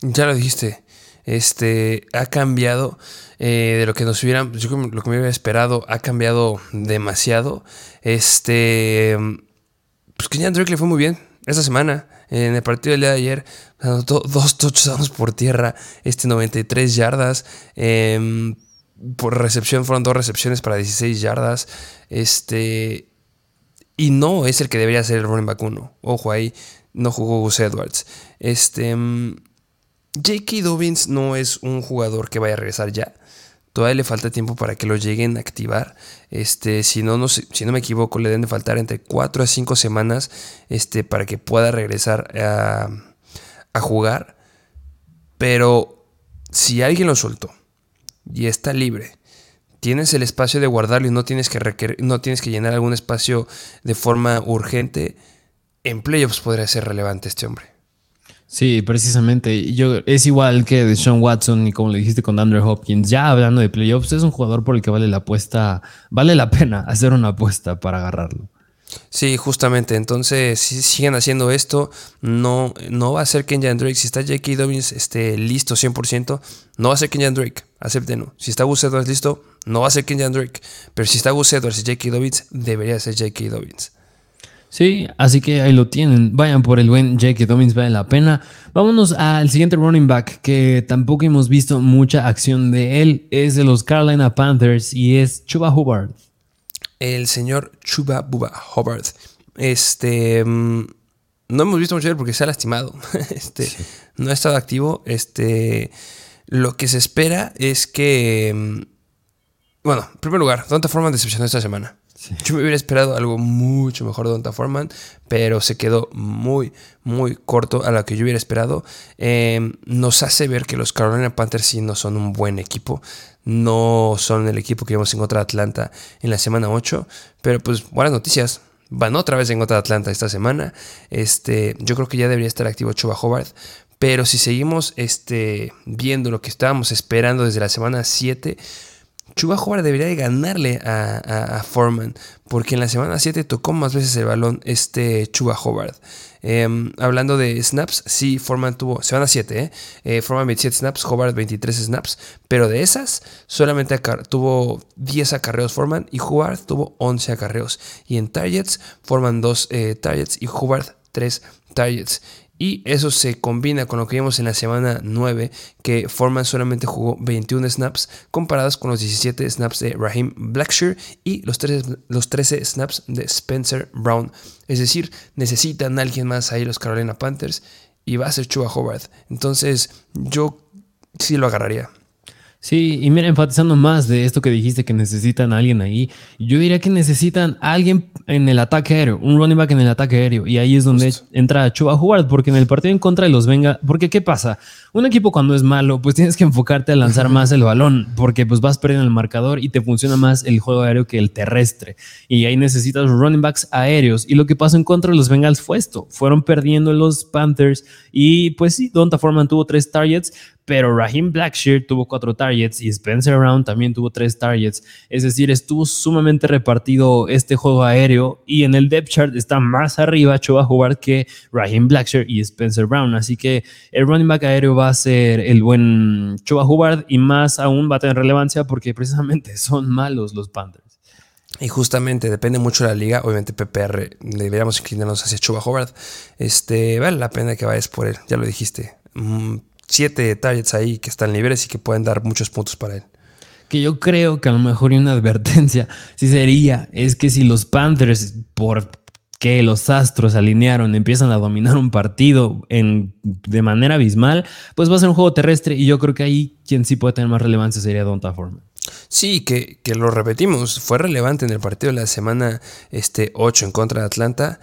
Ya lo dijiste. Este ha cambiado eh, de lo que nos hubieran, yo lo que me hubiera esperado, ha cambiado demasiado. Este, pues Kenyan Drake le fue muy bien esta semana. En el partido del día de ayer, dos touchdowns por tierra, este 93 yardas. Em, por recepción fueron dos recepciones para 16 yardas. Este, y no es el que debería ser el running back 1. Ojo ahí, no jugó Gus Edwards. Este. Mm, J.K. Dobbins no es un jugador que vaya a regresar ya. Todavía le falta tiempo para que lo lleguen a activar. Este, si no, no, si no me equivoco, le deben de faltar entre 4 a 5 semanas este, para que pueda regresar a, a jugar. Pero si alguien lo soltó y está libre tienes el espacio de guardarlo y no tienes que, no tienes que llenar algún espacio de forma urgente, en playoffs podría ser relevante este hombre. Sí, precisamente. Yo, es igual que de Sean Watson y como le dijiste con Andrew Hopkins. Ya hablando de playoffs, es un jugador por el que vale la apuesta, vale la pena hacer una apuesta para agarrarlo. Sí, justamente. Entonces, si siguen haciendo esto, no, no va a ser Kenyan Drake. Si está J.K. Dobbins este, listo 100%, no va a ser Kenyan Drake. Acéptenlo. Si está Gus Edwards listo, no va a ser Kenyan Drake. Pero si está Gus Edwards y J.K. Dobbins, debería ser J.K. Dobbins. Sí, así que ahí lo tienen. Vayan por el buen J.K. Dobbins, vale la pena. Vámonos al siguiente running back que tampoco hemos visto mucha acción de él. Es de los Carolina Panthers y es Chuba Hubbard el señor Chuba Buba Hubbard. Este. Mm, no hemos visto mucho de él porque se ha lastimado. Este, No ha estado activo. Este. Lo que se espera es que. Mm, bueno, en primer lugar, Donta Forman decepcionó esta semana. Yo me hubiera esperado algo mucho mejor de Donta Foreman, pero se quedó muy, muy corto a lo que yo hubiera esperado. Em, nos hace ver que los Carolina Panthers sí no son un buen equipo no son el equipo que vimos en contra Atlanta en la semana 8. Pero pues buenas noticias. Van otra vez en contra Atlanta esta semana. Este, yo creo que ya debería estar activo Chuba Hobart. Pero si seguimos este, viendo lo que estábamos esperando desde la semana 7, Chuba Hobart debería de ganarle a, a, Foreman. Porque en la semana 7 tocó más veces el balón este Chuba Hobart. Em, hablando de snaps, sí, Foreman tuvo, se van a 7, ¿eh? eh Foreman 27 snaps, Hobart 23 snaps, pero de esas solamente tuvo 10 acarreos Foreman y Hobart tuvo 11 acarreos. Y en targets, Foreman 2 eh, targets y Hobart 3 targets. Y eso se combina con lo que vimos en la semana 9, que Foreman solamente jugó 21 snaps comparados con los 17 snaps de Raheem Blackshear y los 13, los 13 snaps de Spencer Brown. Es decir, necesitan a alguien más ahí los Carolina Panthers y va a ser Chuba Hobart. Entonces yo sí lo agarraría. Sí, y mira, enfatizando más de esto que dijiste que necesitan a alguien ahí, yo diría que necesitan a alguien en el ataque aéreo, un running back en el ataque aéreo, y ahí es donde entra Chuba Howard, porque en el partido en contra de los Venga, porque ¿qué pasa? Un equipo cuando es malo, pues tienes que enfocarte a lanzar más el balón, porque pues vas perdiendo el marcador y te funciona más el juego aéreo que el terrestre, y ahí necesitas running backs aéreos, y lo que pasó en contra de los Bengals fue esto, fueron perdiendo los Panthers, y pues sí, Donta Foreman tuvo tres targets, pero Raheem Blackshear tuvo cuatro targets y Spencer Brown también tuvo tres targets. Es decir, estuvo sumamente repartido este juego aéreo y en el depth chart está más arriba Choba jugar que Raheem Blackshear y Spencer Brown. Así que el running back aéreo va a ser el buen Choba Hubbard y más aún va a tener relevancia porque precisamente son malos los Panthers. Y justamente depende mucho de la liga. Obviamente PPR deberíamos inclinarnos hacia Chuba Howard. Este, vale la pena que vayas por él, ya lo dijiste. Mm, siete targets ahí que están libres y que pueden dar muchos puntos para él. Que yo creo que a lo mejor una advertencia sí sería, es que si los Panthers, por que los Astros alinearon, empiezan a dominar un partido en, de manera abismal, pues va a ser un juego terrestre y yo creo que ahí quien sí puede tener más relevancia sería Donta Foreman. Sí, que, que, lo repetimos, fue relevante en el partido de la semana este, 8 en contra de Atlanta,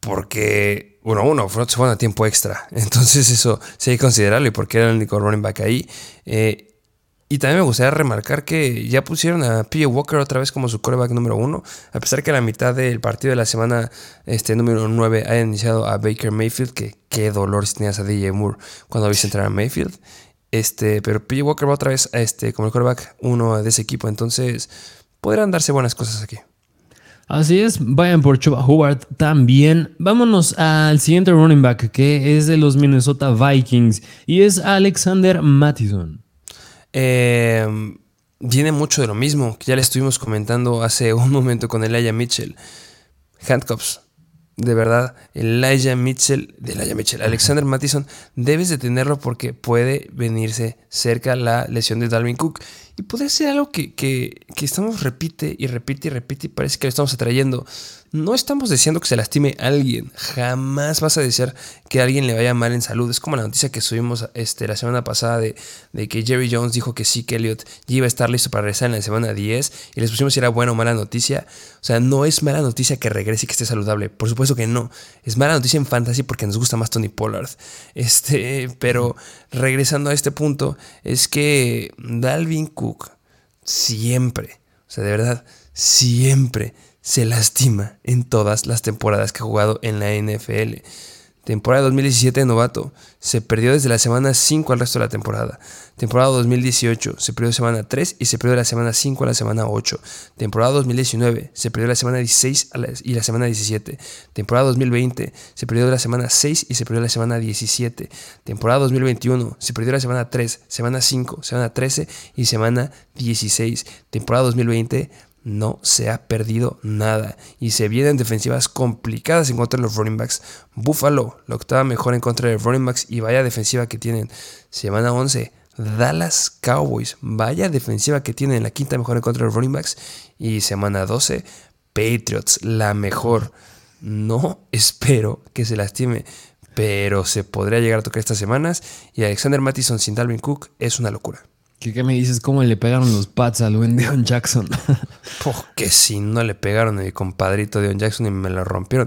porque, bueno, uno, se fueron a tiempo extra. Entonces eso sí hay que considerarlo y porque era el único running back ahí. Eh, y también me gustaría remarcar que ya pusieron a P.J. Walker otra vez como su coreback número uno, a pesar que a la mitad del partido de la semana este, número 9 haya iniciado a Baker Mayfield, que qué dolor si tenías a DJ Moore cuando viste entrar a Mayfield. Este, pero P.J. Walker va otra vez a este, como el coreback uno de ese equipo, entonces podrán darse buenas cosas aquí. Así es, vayan por Chuba Howard también. Vámonos al siguiente running back que es de los Minnesota Vikings y es Alexander Mattison. Eh, viene mucho de lo mismo que ya le estuvimos comentando hace un momento con Elijah Mitchell. Handcuffs. De verdad, Elijah Mitchell, de Elijah Mitchell, Alexander Mattison, debes de tenerlo porque puede venirse cerca la lesión de Dalvin Cook. Y puede ser algo que, que, que, estamos repite y repite y repite y parece que lo estamos atrayendo. No estamos deseando que se lastime alguien. Jamás vas a desear que a alguien le vaya mal en salud. Es como la noticia que subimos este, la semana pasada de, de que Jerry Jones dijo que sí, que Elliot ya iba a estar listo para regresar en la semana 10 y les pusimos si era buena o mala noticia. O sea, no es mala noticia que regrese y que esté saludable. Por supuesto que no. Es mala noticia en fantasy porque nos gusta más Tony Pollard. Este, pero regresando a este punto, es que Dalvin Cook siempre, o sea, de verdad, siempre se lastima en todas las temporadas que ha jugado en la NFL. Temporada 2017 de novato, se perdió desde la semana 5 al resto de la temporada. Temporada 2018, se perdió semana 3 y se perdió la semana 5 a la semana 8. Temporada 2019, se perdió la semana 16 y la semana 17. Temporada 2020, se perdió la semana 6 y se perdió la semana 17. Temporada 2021, se perdió la semana 3, semana 5, semana 13 y semana 16. Temporada 2020, no se ha perdido nada y se vienen defensivas complicadas en contra de los running backs. Buffalo, la octava mejor en contra de los running backs y vaya defensiva que tienen. Semana 11, Dallas Cowboys, vaya defensiva que tienen, la quinta mejor en contra de los running backs. Y semana 12, Patriots, la mejor. No espero que se lastime, pero se podría llegar a tocar estas semanas. Y Alexander Mattison sin Dalvin Cook es una locura. ¿Qué, me dices? ¿Cómo le pegaron los Pats a buen Deon Jackson? Porque si no le pegaron a mi compadrito Deon Jackson y me lo rompieron.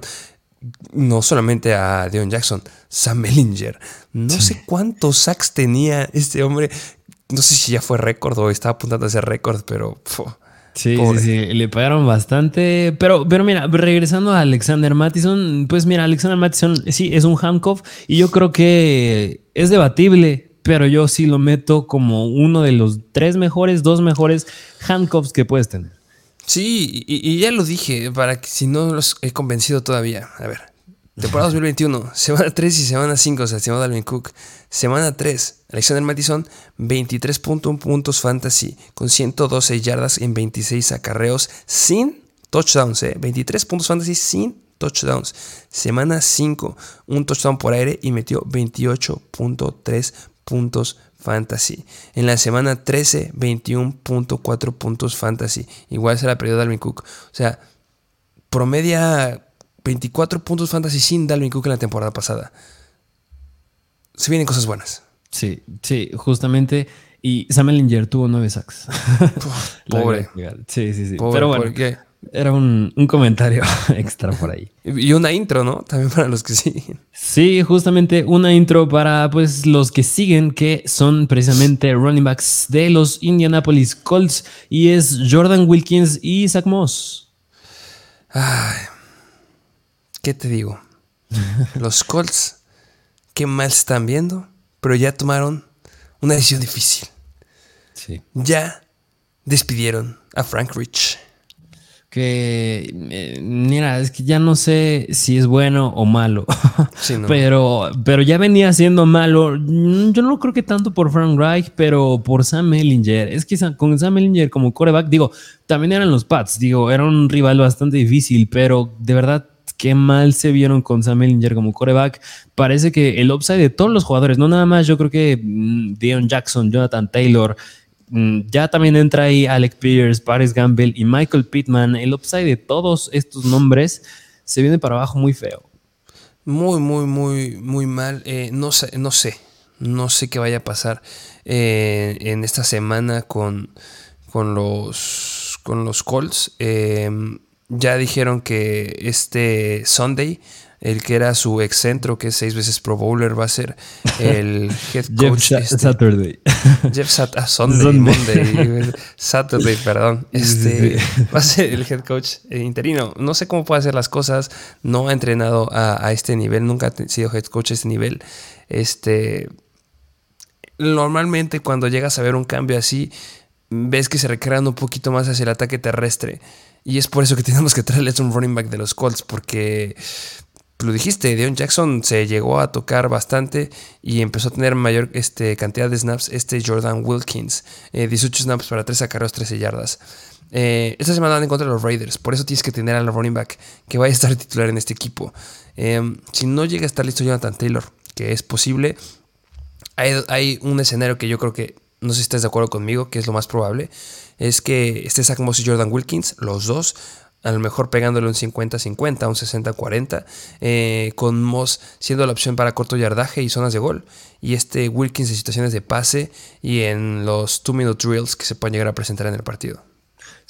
No solamente a Deon Jackson, Sam Mellinger. No sé cuántos sacks tenía este hombre. No sé si ya fue récord o estaba apuntando a ese récord, pero... Sí, sí, sí, le pegaron bastante. Pero, pero mira, regresando a Alexander Mattison, pues mira, Alexander Mattison sí es un handcuff y yo creo que es debatible pero yo sí lo meto como uno de los tres mejores, dos mejores handcuffs que puedes tener. Sí, y, ya lo dije, para que si no los he convencido todavía. A ver, temporada 2021, semana 3 y semana 5, o sea, semana Dalvin Cook. Semana 3, Alexander Mattison, 23.1 puntos fantasy, con 112 yardas en 26 acarreos, sin touchdowns, ¿eh? 23 puntos fantasy sin touchdowns. Semana 5, un touchdown por aire y metió 28.3 puntos fantasy. En la semana 13, 21.4 puntos fantasy. Igual será periodo de Dalvin Cook. O sea, promedia 24 puntos fantasy sin Dalvin Cook en la temporada pasada. Se vienen cosas buenas. Sí, sí, justamente. Y Sam Ellinger tuvo nueve sacks. Pobre. sí, sí, sí. Pero bueno, era un, comentario extra por ahí. Y una intro, ¿no? También para los que siguen. Sí, justamente una intro para pues los que siguen, que son precisamente running backs de los Indianapolis Colts. Y es Jordan Wilkins y Zach Moss. Ay, ¿qué te digo? los Colts, qué mal están viendo, pero ya tomaron una decisión difícil. Sí. Ya despidieron a Frank Rich. Que, eh, mira, es que ya no sé si es bueno o malo. pero, pero ya venía siendo malo. Yo no creo que tanto por Frank Reich, pero por Sam Ellinger. Es que con Sam Ellinger como coreback, digo, también eran los Pats. Digo, era un rival bastante difícil, pero de verdad qué mal se vieron con Sam Ellinger como coreback. Parece que el upside de todos los jugadores, no nada más, yo creo que mm, Dion Jackson, Jonathan Taylor, mm, ya también entra ahí Alec Pierce, Paris Gamble y Michael Pittman. El upside de todos estos nombres se viene para abajo muy feo. Muy, muy, muy, muy mal. Eh, no sé, no sé. No sé qué vaya a pasar eh, en esta semana con, con los con los Colts. Eh, ya dijeron que este Sunday, el que era su excentro, que es seis veces Pro Bowler, va a ser el head coach. Jeff este, Saturday. Jeff Saturday, ah, Sunday, Monday, Saturday, perdón. Este va a ser el head coach interino. No sé cómo puede hacer las cosas. No ha entrenado a, este nivel, nunca ha sido head coach a este nivel. Este, normalmente cuando llegas a ver un cambio así, ves que se recrean un poquito más hacia el ataque terrestre. Y es por eso que tenemos que traerles un running back de los Colts, porque lo dijiste, Deon Jackson se llegó a tocar bastante y empezó a tener mayor este, cantidad de snaps este Jordan Wilkins. 18 eh, snaps para 3 acarreos, 13 yardas. Eh, esta semana van en contra de los Raiders, por eso tienes que tener al running back que vaya a estar titular en este equipo. Em, si no llega a estar listo Jonathan Taylor, que es posible, hay un escenario que yo creo que, no sé si estás de acuerdo conmigo, que es lo más probable, es que esté Zach Moss y Jordan Wilkins, los dos, a lo mejor pegándole un 50-50, un 60-40, eh, con Moss siendo la opción para corto yardaje y zonas de gol, y este Wilkins en situaciones de pase y en los 2-minute drills que se pueden llegar a presentar en el partido.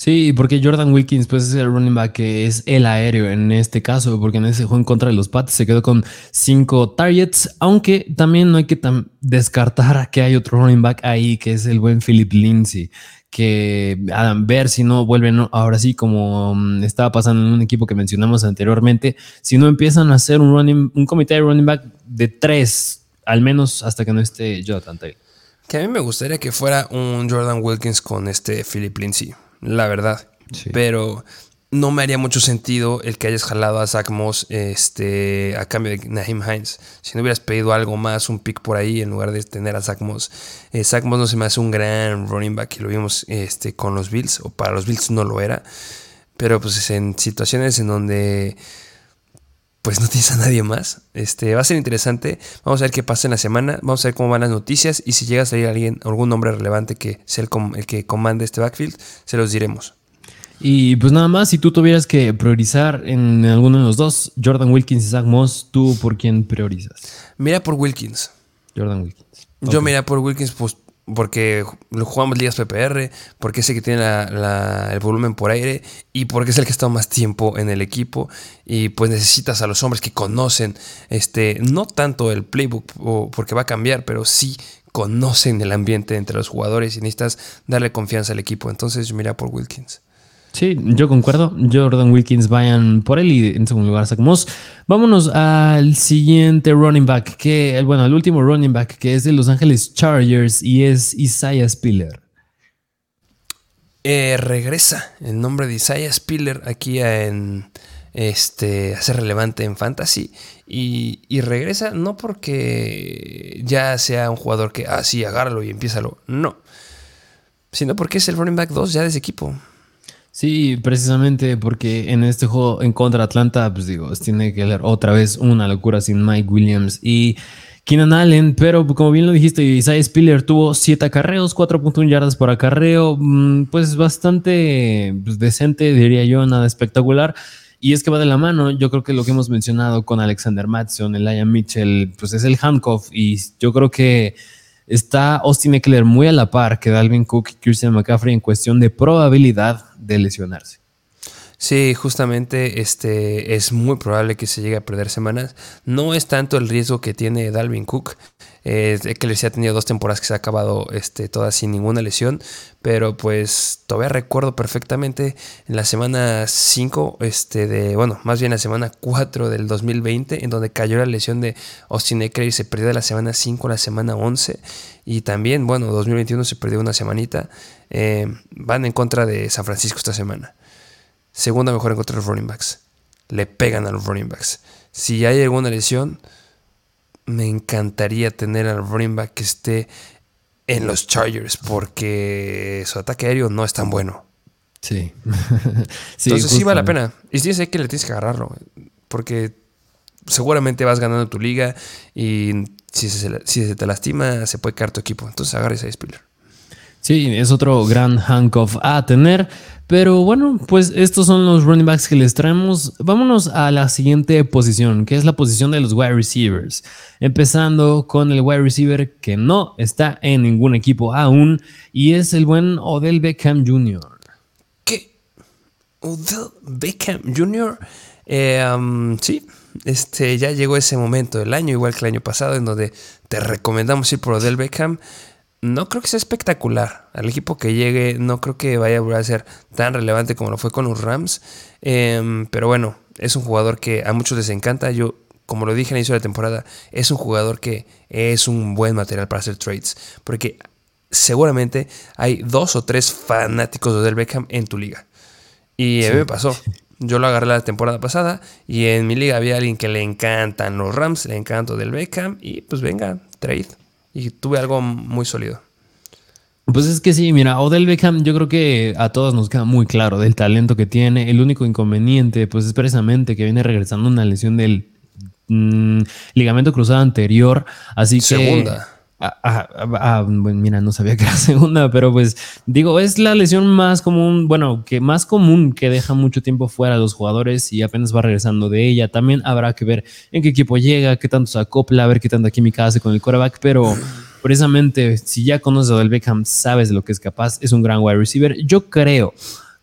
Sí, porque Jordan Wilkins pues es el running back que es el aéreo en este caso, porque en ese juego en contra de los Pats se quedó con cinco targets, aunque también no hay que descartar que hay otro running back ahí que es el buen Philip Lindsay, que a ver si no vuelven ahora sí como mm, estaba pasando en un equipo que mencionamos anteriormente, si no empiezan a hacer un running, un comité de running back de tres, al menos hasta que no esté Jonathan Taylor. Que a mí me gustaría que fuera un Jordan Wilkins con este Philip Lindsay, la verdad. Pero no me haría mucho sentido el que hayas jalado a Zach Moss este, a cambio de Naheem Hines. Si no hubieras pedido algo más, un pick por ahí, en lugar de tener a Zach Moss. Eh, Zach Moss no se me hace un gran running back y lo vimos este, con los Bills, o para los Bills no lo era. Pero pues en situaciones en donde pues no tienes a nadie más. Este, va a ser interesante. Vamos a ver qué pasa en la semana. Vamos a ver cómo van las noticias. Y si llega a salir alguien, algún nombre relevante que sea el, el que comande este backfield, se los diremos. Y pues nada más, si tú tuvieras que priorizar en alguno de los dos, Jordan Wilkins y Zach Moss, ¿tú por quién priorizas? Mira por Wilkins. Jordan Wilkins. Yo mira por Wilkins pues, porque jugamos ligas PPR, porque es el que tiene el volumen por aire y porque es el que estado más tiempo en el equipo y pues necesitas a los hombres que conocen, este, no tanto el playbook porque va a cambiar, pero sí conocen el ambiente entre los jugadores y necesitas darle confianza al equipo. Entonces yo mira por Wilkins. Sí, yo concuerdo. Jordan Wilkins vayan por él y en segundo lugar sacamos. Vámonos al siguiente running back, que, bueno, el último running back, que es de Los Ángeles Chargers y es Isaiah Spiller. Eh, regresa el nombre de Isaiah Spiller aquí en este, relevante en fantasy. Y, y, regresa no porque ya sea un jugador que, ah, sí, agárralo y empiézalo. No. Sino porque es el running back 2 ya de ese equipo. Sí, precisamente porque en este juego en contra Atlanta, pues digo, tiene que leer otra vez una locura sin Mike Williams y Keenan Allen, pero como bien lo dijiste, Isaiah Spiller tuvo 7 acarreos, 4.1 yardas por acarreo, mm, pues bastante pues, decente, diría yo, nada espectacular. Y es que va de la mano, yo creo que lo que hemos mencionado con Alexander Matson, Elijah Mitchell, pues es el handcuff y yo creo que está Austin Eckler muy a la par que Dalvin Cook y Christian McCaffrey en cuestión de probabilidad de lesionarse. Sí, justamente este es muy probable que se llegue a perder semanas. No es tanto el riesgo que tiene Dalvin Cook. Eh, que les ha tenido dos temporadas que se ha acabado este, todas sin ninguna lesión. Pero pues todavía recuerdo perfectamente en la semana 5, este, de, bueno, más bien la semana 4 del 2020, en donde cayó la lesión de Austin Eckler y se perdió de la semana 5 a la semana 11. Y también, bueno, 2021 se perdió una semanita. Eh, van en contra de San Francisco esta semana. Segunda mejor en contra de los running backs. Le pegan a los running backs. Si hay alguna lesión, me encantaría tener al running back que esté en los Chargers porque su ataque aéreo no es tan bueno. Sí. Entonces sí vale la pena. Y sí sé que le tienes que agarrarlo. Porque seguramente vas ganando tu liga y si se, si se te lastima se puede caer tu equipo. Entonces agarres a Spiller. Sí, es otro gran handcuff a tener. Pero bueno, pues estos son los running backs que les traemos. Vámonos a la siguiente posición, que es la posición de los wide receivers. Empezando con el wide receiver que no está en ningún equipo aún, y es el buen Odell Beckham Jr. ¿Qué? ¿Odell Beckham Jr.? Eh, um, sí, este, ya llegó ese momento del año, igual que el año pasado, en donde te recomendamos ir por Odell Beckham no creo que sea espectacular. Al equipo que llegue, no creo que vaya a ser tan relevante como lo fue con los Rams. Em, pero bueno, es un jugador que a muchos les encanta. Yo, como lo dije al inicio de la temporada, es un jugador que es un buen material para hacer trades. Porque seguramente hay dos o tres fanáticos de Odell Beckham en tu liga. Y a mí me pasó. Yo lo agarré la temporada pasada y en mi liga había alguien que le encantan los Rams, le encanta del Beckham y pues venga, trade y tuve algo muy sólido. Pues es que sí, mira, Odell Beckham yo creo que a todos nos queda muy claro del talento que tiene. El único inconveniente pues es precisamente que viene regresando una lesión del mm, ligamento cruzado anterior. Así que... Segunda. Ah, ah, ah, bueno, mira, no sabía que era segunda, pero pues digo, es la lesión más común, bueno, que más común que deja mucho tiempo fuera a los jugadores y apenas va regresando de ella. También habrá que ver en qué equipo llega, qué tanto se acopla, a ver qué tanta química hace con el quarterback, pero precisamente si ya conoces a Del Beckham, sabes de lo que es capaz, es un gran wide receiver. Yo creo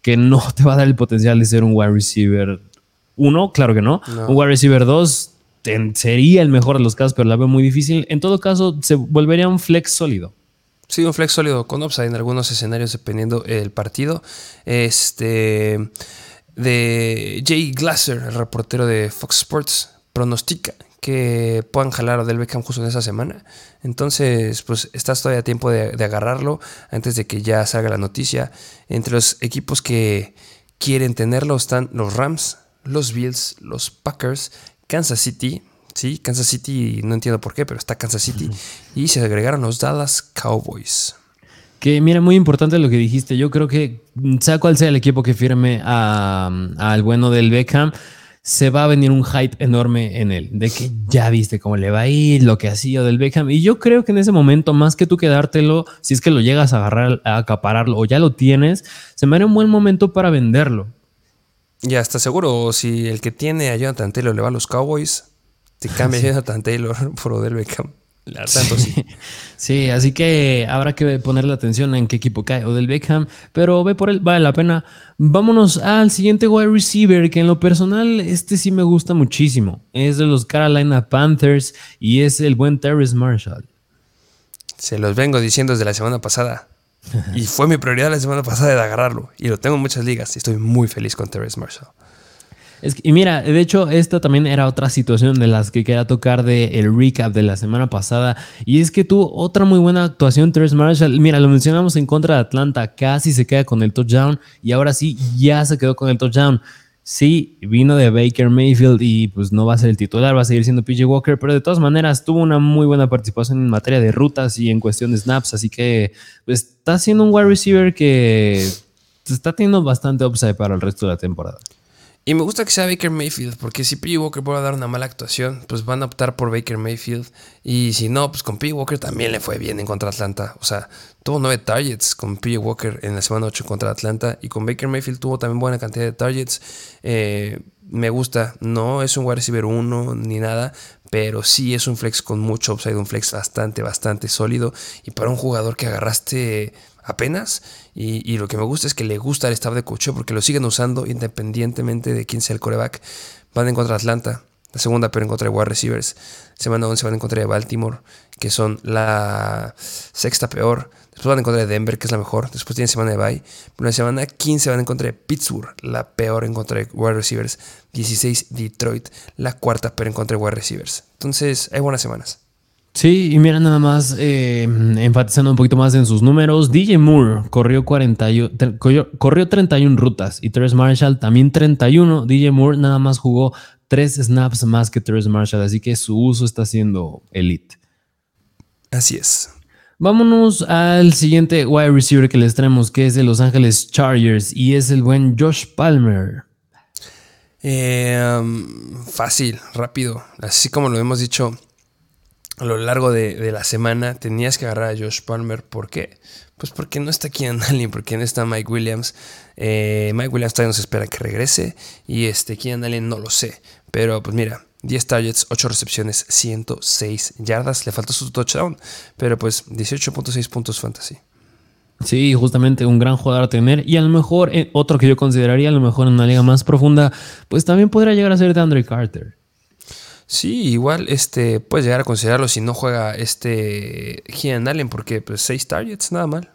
que no te va a dar el potencial de ser un wide receiver uno, claro que no. Un wide receiver sería el mejor de los casos, pero la veo muy difícil. En todo caso, se volvería un flex sólido. Sí, un flex sólido con upside en algunos escenarios dependiendo el partido. Este de Jay Glasser, el reportero de Fox Sports, pronostica que puedan jalar a Del Beckham justo en esa semana. Entonces, pues estás todavía a tiempo de, de, agarrarlo antes de que ya salga la noticia. Entre los equipos que quieren tenerlo están los Rams, los Bills, los Packers Kansas City, sí, Kansas City, no entiendo por qué, pero está Kansas City, y se agregaron los Dallas Cowboys. Que mira, muy importante lo que dijiste. Yo creo que, sea cual sea el equipo que firme al bueno del Beckham, se va a venir un hype enorme en él, de que ya viste cómo le va a ir, lo que hacía del Beckham. Y yo creo que en ese momento, más que tú quedártelo, si es que lo llegas a agarrar, a acapararlo o ya lo tienes, se me haría un buen momento para venderlo. Ya está seguro, si el que tiene a Jonathan Taylor le va a los Cowboys, te cambia a Jonathan Taylor por Odell Beckham. sí. sí. así que habrá que ponerle atención en qué equipo cae Odell Beckham, pero ve por él, vale la pena. Vámonos al siguiente wide receiver, que en lo personal este sí me gusta muchísimo. Es de los Carolina Panthers y es el buen Terrence Marshall. Se los vengo diciendo desde la semana pasada. Y fue mi prioridad la semana pasada de agarrarlo. Y lo tengo en muchas ligas y estoy muy feliz con Terrence Marshall. y mira, de hecho, esta también era otra situación de las que quería tocar del el recap de la semana pasada. Y es que tuvo otra muy buena actuación, Terrence Marshall. Mira, lo mencionamos en contra de Atlanta, casi se queda con el touchdown. Y ahora sí, ya se quedó con el touchdown. Sí, vino de Baker Mayfield y pues no va a ser el titular, va a seguir siendo PJ Walker, pero de todas maneras tuvo una muy buena participación en materia de rutas y en cuestión de snaps, así que pues, está siendo un wide receiver que está teniendo bastante upside para el resto de la temporada. Y me gusta que sea Baker Mayfield, porque si P. Walker vuelve a dar una mala actuación, pues van a optar por Baker Mayfield. Y si no, pues con P. Walker también le fue bien en contra Atlanta. O sea, tuvo nueve targets con P. Walker en la semana 8 contra Atlanta. Y con Baker Mayfield tuvo también buena cantidad de targets. Eh, me gusta, no es un wide receiver 1 ni nada, pero sí es un flex con mucho upside, un flex bastante, bastante sólido. Y para un jugador que agarraste apenas. Y, lo que me gusta es que le gusta el staff de coach porque lo siguen usando independientemente de quién sea el coreback. Van en contra Atlanta, la segunda, pero en contra de wide receivers. Semana 11 van en contra de Baltimore, que son la sexta peor. Después van en contra de Denver, que es la mejor. Después tienen semana de bye. Pero en la semana 15 van en contra de Pittsburgh, la peor en contra de wide receivers. 16 Detroit, la cuarta peor en contra de wide receivers. Entonces, hay buenas semanas. Sí, y mira nada más, eh, enfatizando un poquito más en sus números, DJ Moore corrió, 41, corrió 31 rutas y Terrence Marshall también 31. DJ Moore nada más jugó 3 snaps más que Terrence Marshall, así que su uso está siendo elite. Así es. Vámonos al siguiente wide receiver que les traemos, que es de Los Ángeles Chargers y es el buen Josh Palmer. Eh, um, fácil, rápido, así como lo hemos dicho a lo largo de, la semana tenías que agarrar a Josh Palmer. ¿Por qué? Pues porque no está Keenan Allen, porque no está Mike Williams. Eh, Mike Williams todavía nos espera que regrese. Y este Keenan Allen no lo sé. Pero pues mira, 10 targets, 8 recepciones, 106 yardas. Le faltó su touchdown. Pero pues 18.6 puntos fantasy. Sí, justamente un gran jugador a tener. Y a lo mejor, eh, otro que yo consideraría, a lo mejor en una liga más profunda, pues también podría llegar a ser de Andre Carter. Sí, igual este, puedes llegar a considerarlo si no juega este Keenan Allen, porque pues 6 targets, nada mal.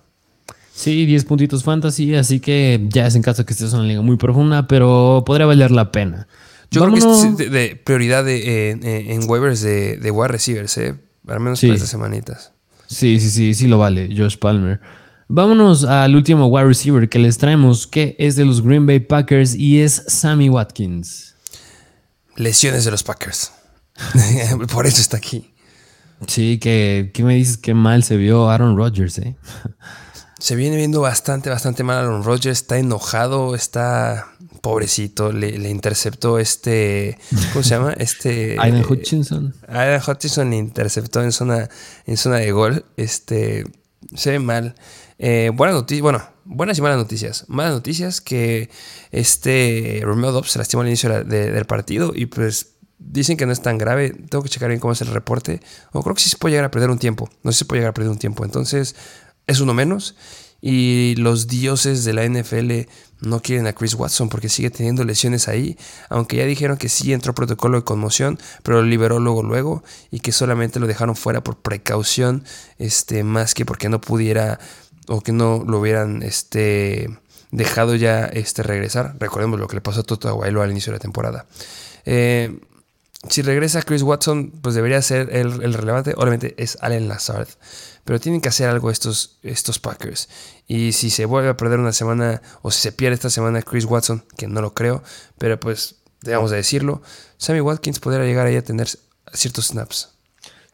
Sí, 10 puntitos fantasy, así que ya es en caso que estés en una liga muy profunda, pero podría valer la pena. Yo creo que es de, prioridad de, en waivers de, de wide receivers, ¿eh? al menos para estas semanitas. Sí, sí, sí, sí lo vale, Josh Palmer. Vámonos al último wide receiver que les traemos, que es de los Green Bay Packers y es Sammy Watkins. Lesiones de los Packers. Por eso está aquí. Sí, que ¿qué me dices que mal se vio Aaron Rodgers, eh? Se viene viendo bastante, bastante mal Aaron Rodgers. Está enojado, está pobrecito. Le, interceptó este. ¿Cómo se llama? Este. Aidan Hutchinson. Aidan Hutchinson le interceptó en zona, en zona de gol. Este. Se ve mal. Eh, buenas noticias. Bueno, buenas y malas noticias. Malas noticias que este Romeo Dobbs se lastimó al inicio del partido y pues Dicen que no es tan grave. Tengo que checar bien cómo es el reporte. O creo que sí se puede llegar a perder un tiempo. No sé si se puede llegar a perder un tiempo. Entonces, es uno menos. Y los dioses de la NFL no quieren a Chris Watson porque sigue teniendo lesiones ahí. Aunque ya dijeron que sí entró protocolo de conmoción, pero lo liberó luego, luego. Y que solamente lo dejaron fuera por precaución. Este, más que porque no pudiera. O que no lo hubieran. Este dejado ya este, regresar. Recordemos lo que le pasó a Toto Aguailo al inicio de la temporada. Eh, si regresa Chris Watson, pues debería ser el, relevante. Obviamente es Allen Lazard. Pero tienen que hacer algo estos, estos Packers. Y si se vuelve a perder una semana, o si se pierde esta semana Chris Watson, que no lo creo, pero pues debemos de decirlo, Sammy Watkins podría llegar ahí a tener ciertos snaps.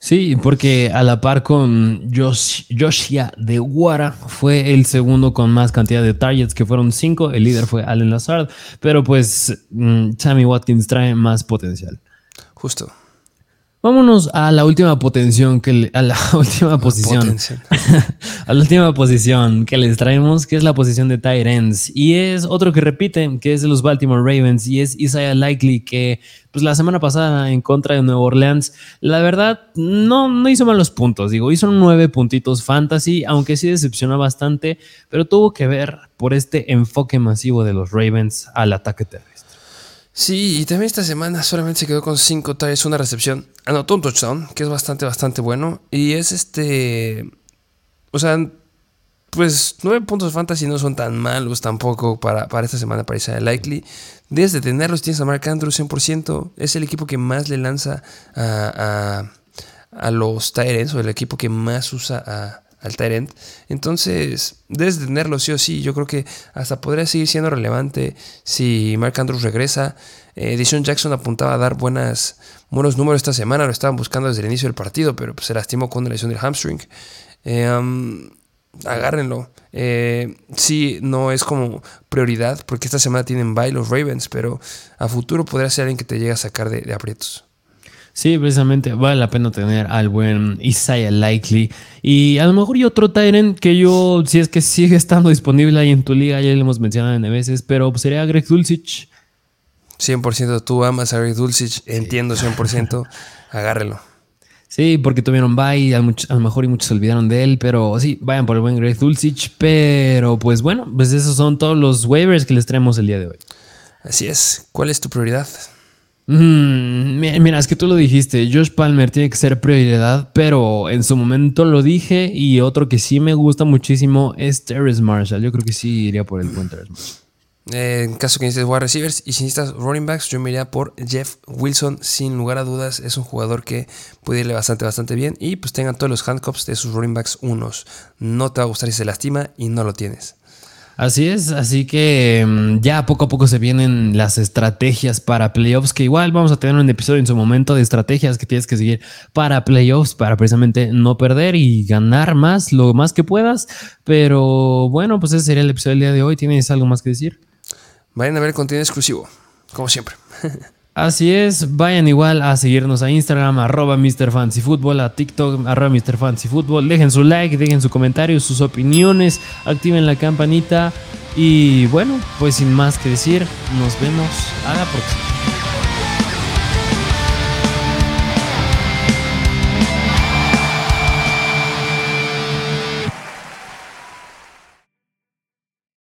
Sí, porque a la par con Josh, Joshia de Guara fue el segundo con más cantidad de targets, que fueron cinco. El líder fue Allen Lazard, pero pues mm, Sammy Watkins trae más potencial. Justo. Vámonos a la última potención que a la última posición. a la última posición que les traemos, que es la posición de ends. Y es otro que repite, que es de los Baltimore Ravens, y es Isaiah Likely, que pues la semana pasada en contra de Nueva Orleans, la verdad, no, no hizo malos puntos. Digo, hizo nueve puntitos fantasy, aunque sí decepcionó bastante, pero tuvo que ver por este enfoque masivo de los Ravens al ataque terrestre. Sí, y también esta semana solamente se quedó con 5 targets, una recepción. Anotó un touchdown, que es bastante, bastante bueno. Y es este. O sea, pues 9 puntos fantasy no son tan malos tampoco para, para esta semana para Isaiah Likely. Desde tenerlos tienes a Mark Andrews 100%. Es el equipo que más le lanza a, a, a los Tyrants o el equipo que más usa a, al Tyrant. Entonces, debes tenerlo sí o sí. Yo creo que hasta podría seguir siendo relevante si Mark Andrews regresa. Eh, Jackson apuntaba a dar buenas, buenos números esta semana. Lo estaban buscando desde el inicio del partido, pero pues, se lastimó con la lesión del hamstring. Eh, agárrenlo. Eh, sí, no es como prioridad, porque esta semana tienen bye los Ravens, pero a futuro podría ser alguien que te llegue a sacar de, aprietos. Sí, precisamente vale la pena tener al buen Isaiah Likely. Y a lo mejor y otro Tyrant que yo, si es que sigue estando disponible ahí en tu liga, ya lo hemos mencionado en veces, pero sería Greg Dulcich. 100% tú amas a Greg Dulcich, entiendo 100%, agárrelo. Sí, porque tuvieron bye, a, lo mejor y muchos se olvidaron de él, pero sí, vayan por el buen Greg Dulcich. Pero pues bueno, pues esos son todos los waivers que les traemos el día de hoy. Así es. ¿Cuál es tu prioridad? Mm, mira, es que tú lo dijiste, Josh Palmer tiene que ser prioridad, pero en su momento lo dije y otro que sí me gusta muchísimo es Terrence Marshall. Yo creo que sí iría por el buen Terrence Marshall. Eh, en caso que necesites wide receivers y si necesitas running backs, yo me iría por Jeff Wilson. Sin lugar a dudas, es un jugador que puede irle bastante, bastante bien. Y pues tengan todos los handcuffs de sus running backs unos. No te va a gustar si se lastima y no lo tienes. Así es, así que mm, ya poco a poco se vienen las estrategias para playoffs, que igual vamos a tener un episodio en su momento de estrategias que tienes que seguir para playoffs, para precisamente no perder y ganar más, lo más que puedas. Pero bueno, pues ese sería el episodio del día de hoy. ¿Tienes algo más que decir? Vayan a ver contenido exclusivo, como siempre. Así es, vayan igual a seguirnos a Instagram, arroba MrFancyFootball, a TikTok, arroba MrFancyFootball. Dejen su like, dejen su comentario, sus opiniones, activen la campanita. Y bueno, pues sin más que decir, nos vemos a la próxima.